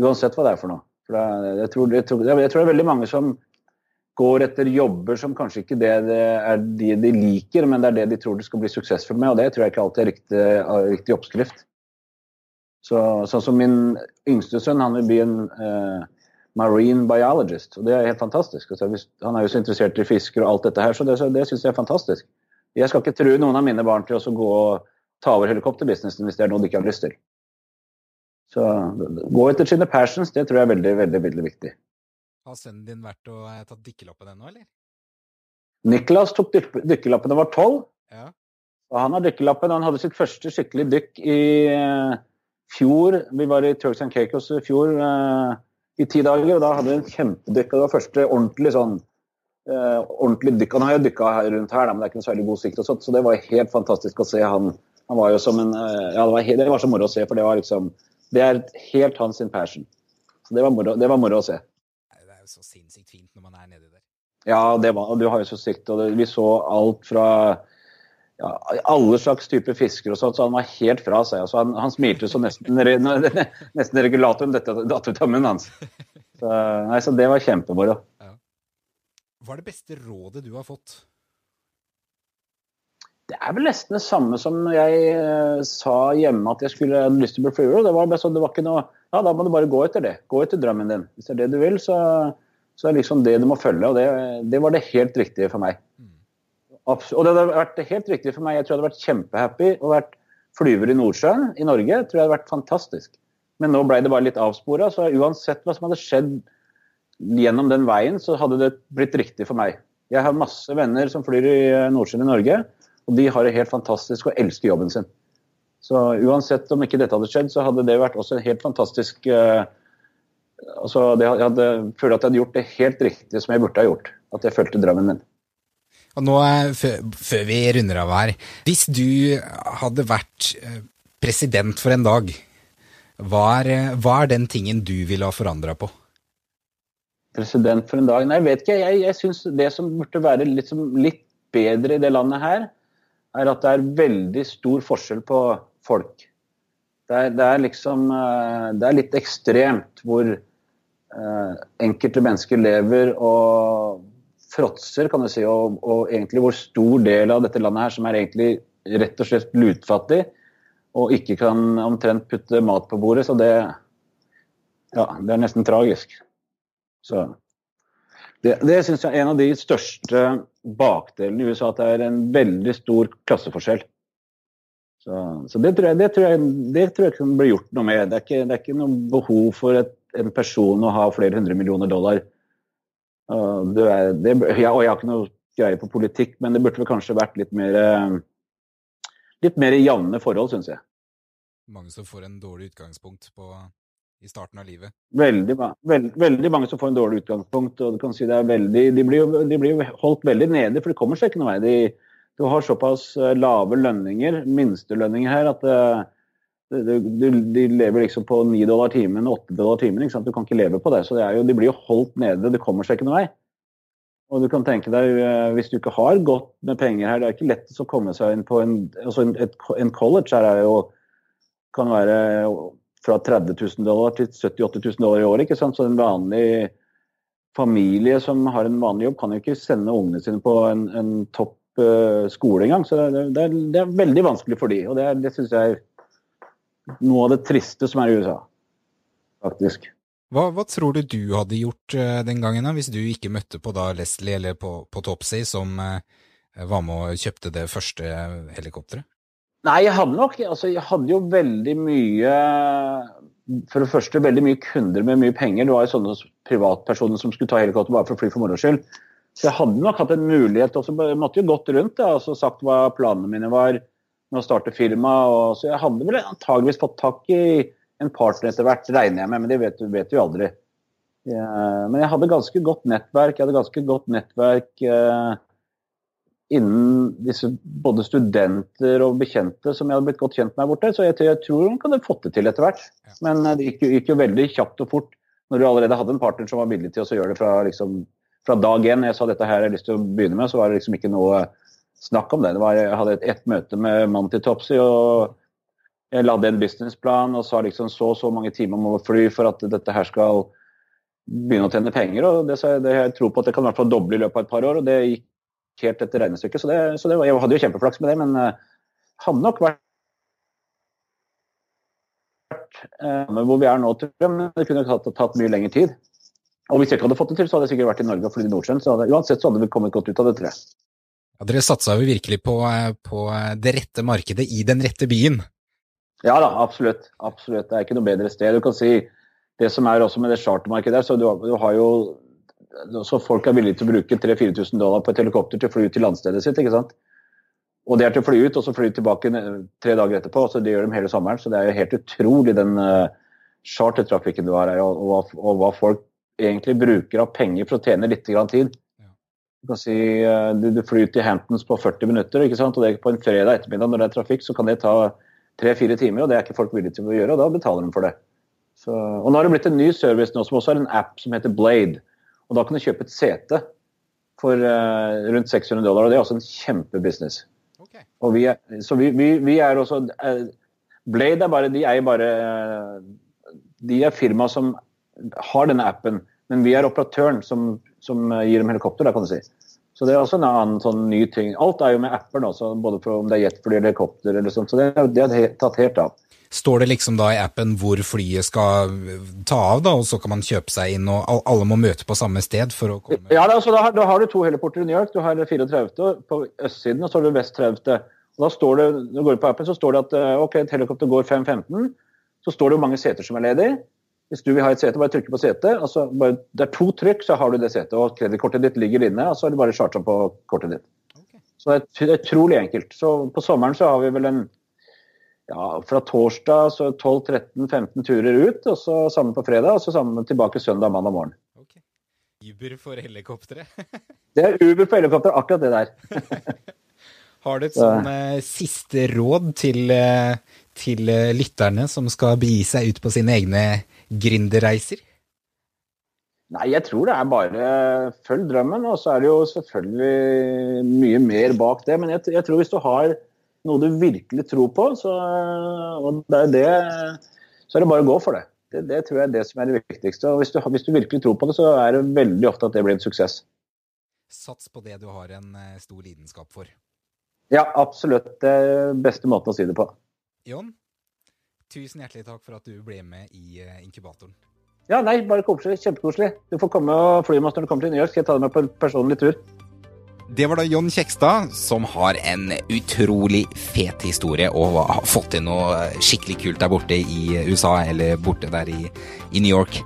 Uansett hva det er for noe. For det, jeg, tror, jeg, tror, jeg, tror, det er veldig mange som går etter jobber som kanskje ikke det, det er de de liker, men det er det de tror de skal bli suksessfulle med. Og det tror jeg ikke alltid er riktig, riktig oppskrift. Så, sånn som min yngste sønn, han vil bli en uh, marine biologist. Og det er helt fantastisk. Altså, han er jo så interessert i fisker og alt dette her, så det, det syns jeg er fantastisk. Jeg skal ikke true noen av mine barn til å gå og ta over helikopterbusinessen hvis det er noe de ikke har lyst til. Så gå etter sine passions, det tror jeg er veldig, veldig, veldig viktig. Har sønnen din vært og eh, tatt dykkerlappen ennå, eller? Niklas tok dykkerlappen da han var tolv. Ja. Og han har dykkerlappen. Han hadde sitt første skikkelig dykk i uh, fjor. Vi var i Turks and Caicos i fjor uh, i ti dager, og da hadde vi en kjempedykk. Det var første ordentlig sånn eh, ordentlig dykk. Han har jo dykka rundt her, da, men det er ikke noe særlig god sikt, og sånt, så det var helt fantastisk å se han. Han var jo som en Ja, det var, det var så moro å se, for det var liksom Det er helt hans passion. Så det var moro, det var moro å se jo så sinnssykt fint når man er nedi der. Ja, det var, og du har jo så sikt. og det, Vi så alt fra ja, alle slags typer fisker og sånt, så han var helt fra seg. Altså, han, han smilte så nesten, nesten regulatoren datt ut av munnen hans. Så, nei, så det var kjempemoro. Ja. Hva er det beste rådet du har fått? Det er vel nesten det samme som jeg uh, sa hjemme at jeg skulle ha lyst til å bli flyver. Det var, bare sånn, det var ikke noe ja, da må du bare gå etter det. Gå etter drømmen din. Hvis det er det du vil, så, så er det liksom det du må følge. Og det, det var det helt riktige for meg. Og det hadde vært helt riktig for meg. Jeg tror jeg hadde vært kjempehappy og vært flyver i Nordsjøen i Norge. Tror jeg hadde vært fantastisk. Men nå ble det bare litt avspora, så uansett hva som hadde skjedd gjennom den veien, så hadde det blitt riktig for meg. Jeg har masse venner som flyr i eh, Nordsjøen i Norge, og de har det helt fantastisk og elsker jobben sin. Så uansett om ikke dette hadde skjedd, så hadde det vært også en helt fantastisk uh, altså det, Jeg hadde følt at jeg hadde gjort det helt riktig som jeg burde ha gjort. At jeg fulgte drømmen min. Og nå, eh, før vi runder av her, hvis du hadde vært president for en dag, hva er, hva er den tingen du ville ha forandra på? President for en dag? Nei, jeg vet ikke. Jeg, jeg syns det som burde være liksom litt bedre i det landet her, er at det er veldig stor forskjell på folk. Det er, det er liksom eh, Det er litt ekstremt hvor eh, enkelte mennesker lever og fråtser, kan du si, og, og, egentlig hvor stor del av dette landet her som er egentlig rett og slett lutfattig og ikke kan omtrent putte mat på bordet. Så det, ja, det er nesten tragisk. Så det, det syns jeg er en av de største bakdelene i USA, at det er en veldig stor klasseforskjell. Så, så det, tror jeg, det, tror jeg, det tror jeg kan bli gjort noe med. Det er ikke, det er ikke noe behov for et, en person å ha flere hundre millioner dollar. Er, ja, og jeg har ikke noe greie på politikk, men det burde vel kanskje vært litt mer litt mer jevne forhold, syns jeg. Mange som får en dårlig utgangspunkt på, i starten av livet? Veldig, veld, veldig, mange som får en dårlig utgangspunkt. og du kan si det er veldig, De blir jo de blir holdt veldig nede, for det kommer seg ikke noe vei. De, du har såpass eh, lave lønninger, minstelønninger her, at eh, de, de, lever liksom på 9 dollar timen, 8 dollar timen. Du kan ikke leve på det. Så det jo, de blir jo holdt nede. Det kommer seg ikke noe vei. Og du kan tenke deg, eh, Hvis du ikke har godt med penger her, det er ikke lett å komme seg inn på en, altså en, et, en college her er jo, kan være fra 30 000 dollar til 70 000-80 000 dollar i året. ikke sant? Så en vanlig familie som har en vanlig jobb, kan jo ikke sende ungene sine på en, en topp uh, skole engang. Så det, det, er, det, er, veldig vanskelig for de, og det, det syns jeg noe av det triste som er i USA, faktisk. Hva, hva, tror du du hadde gjort uh, den gangen, da, hvis du ikke møtte på da Leslie eller på, på Topsy, som uh, var med og kjøpte det første helikopteret? Nei, jeg hadde nok altså, Jeg hadde jo veldig mye For det første veldig mye kunder med mye penger. Det var jo sånne privatpersoner som skulle ta helikopter bare for å fly for moro skyld. Så jeg hadde nok hatt en mulighet også, Jeg måtte jo gått rundt og altså, sagt hva planene mine var med å starte firma. Og, så jeg hadde vel antageligvis fått tak i en partner etter hvert, regner jeg med, men det vet, vet jo aldri. Ja, men jeg hadde ganske godt nettverk. Jeg hadde ganske godt nettverk eh, innen disse både studenter og bekjente som jeg hadde blitt godt kjent med her borte. Så jeg, jeg tror hun kunne fått det til etter hvert. Men eh, det gikk, gikk, jo veldig kjapt og fort når du allerede hadde en partner som var villig til å gjøre det fra, liksom, fra dag én. Jeg sa dette her jeg har lyst til å begynne med, så var det liksom ikke noe snakk om det. det var, jeg hadde et, et møte med mannen til Topsy. og jeg lagde en businessplan og sa liksom så og så mange timer må fly for at dette her skal begynne å tjene penger. og det, det, Jeg tror på at det kan i hvert fall doble i løpet av et par år. og Det gikk helt etter regnestykket. Så, det, så det, jeg hadde jo kjempeflaks med det, men uh, hadde nok vært uh, hvor vi er nå, men det kunne tatt, tatt, mye lengre tid. Og hvis jeg ikke hadde fått det til, så hadde jeg sikkert vært i Norge og flydd i Nordsjøen. så hadde, Uansett så hadde vi kommet godt ut av det, tror jeg. Ja, Dere satsa jo virkelig på, eh, på det rette markedet i den rette byen. Ja da, absolutt. absolutt. Det er ikke noe bedre sted. Du kan si Det som er også med det chartermarkedet der, så du, du har jo så Folk er villige til å bruke 3000-4000 dollar på et helikopter til å fly ut til landstedet sitt. ikke sant? Og det er til å fly ut og så fly tilbake tre dager etterpå. så Det gjør de hele sommeren. Så det er jo helt utrolig den uh, chartertrafikken du har her, og, og, og, hva folk egentlig bruker av penger for å tjene litt tid. Du kan si uh, du, du flyr til Hamptons på 40 minutter, ikke sant? og det er på en fredag ettermiddag når det er trafikk, så kan det ta tre-fire timer, og det er ikke folk villige til å gjøre, og da betaler de for det. Så, og nå har det blitt en ny service nå som også har en app som heter Blade. og Da kan du kjøpe et sete for uh, rundt 600 dollar, og det er også en kjempebusiness. Okay. Og vi er, så vi, vi, vi er også uh, Blade er bare De er bare uh, De er firma som har denne appen, men vi er operatøren som, som gir dem helikopter, da kan du si. Så det er også en annen sånn ny ting. Alt er jo med apper nå, både for om det er jetfly eller helikopter eller sånt. Så det, det er tatt helt av. Står det liksom da i appen hvor flyet skal ta av, da, og så kan man kjøpe seg inn, og alle må møte på samme sted for å komme Ja, da, da, har, da har, du to heliporter i New York. Du har 34. på østsiden, og så har du vest 30. Og da står det, når du går på appen, så står det at eh, ok, et helikopter går 5.15. så står det jo mange seter som er ledige. Hvis du vil ha et sete, bare trykke på setet. Altså bare, det er to trykk, så har du det setet. Og kredittkortet ditt ligger inne, og så er det bare charta på kortet ditt. Okay. Så det er, utrolig enkelt. Så på sommeren så har vi vel en ja, fra torsdag så 12-13-15 turer ut, og så samme på fredag, og så samme tilbake søndag mandag morgen. Okay. Uber for helikopteret? Det er Uber for helikopter, akkurat det der. Har du et sånn eh, siste råd til, eh, til eh, lytterne som skal begi seg ut på sine egne gründerreiser? Nei, jeg tror det er bare følg drømmen, og så er det jo selvfølgelig mye mer bak det. Men jeg, jeg tror hvis du har noe du virkelig tror på, så, det er det, så er det bare å gå for det. Det, det tror jeg er det som er det viktigste. Og hvis du, hvis du virkelig tror på det, så er det veldig ofte at det blir en suksess. Sats på det du har en eh, stor lidenskap for. Ja, absolutt. Det beste måten å si det på. Jon, tusen hjertelig takk for at du ble med i eh, inkubatoren. Ja, nei, bare koselig. Kjempekoselig. Du får komme og fly med oss når du kommer til New York. Skal jeg ta deg med på en personlig tur? Det var da Jon Kjekstad, som har en utrolig fet historie og har fått til noe skikkelig kult der borte i USA, eller borte der i, i New York.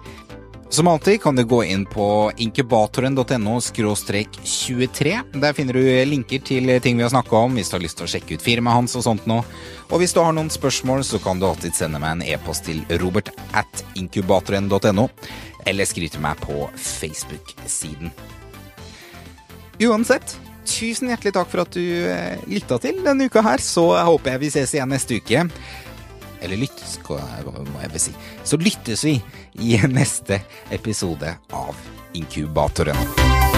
Som alltid kan du gå inn på inkubatoren.no 23. Der finner du linker til ting vi har snakka om, hvis du har lyst til å sjekke ut firmaet hans og sånt noe. Og hvis du har noen spørsmål, så kan du alltid sende meg en e-post til robert at inkubatoren.no, eller skriv til meg på Facebook-siden. Uansett, tusen hjertelig takk for at du eh, lytta til denne uka her, så håper jeg vi ses igjen neste uke. Eller lyttes, må jeg vel si. Så lyttes vi i neste episode av Inkubatoren.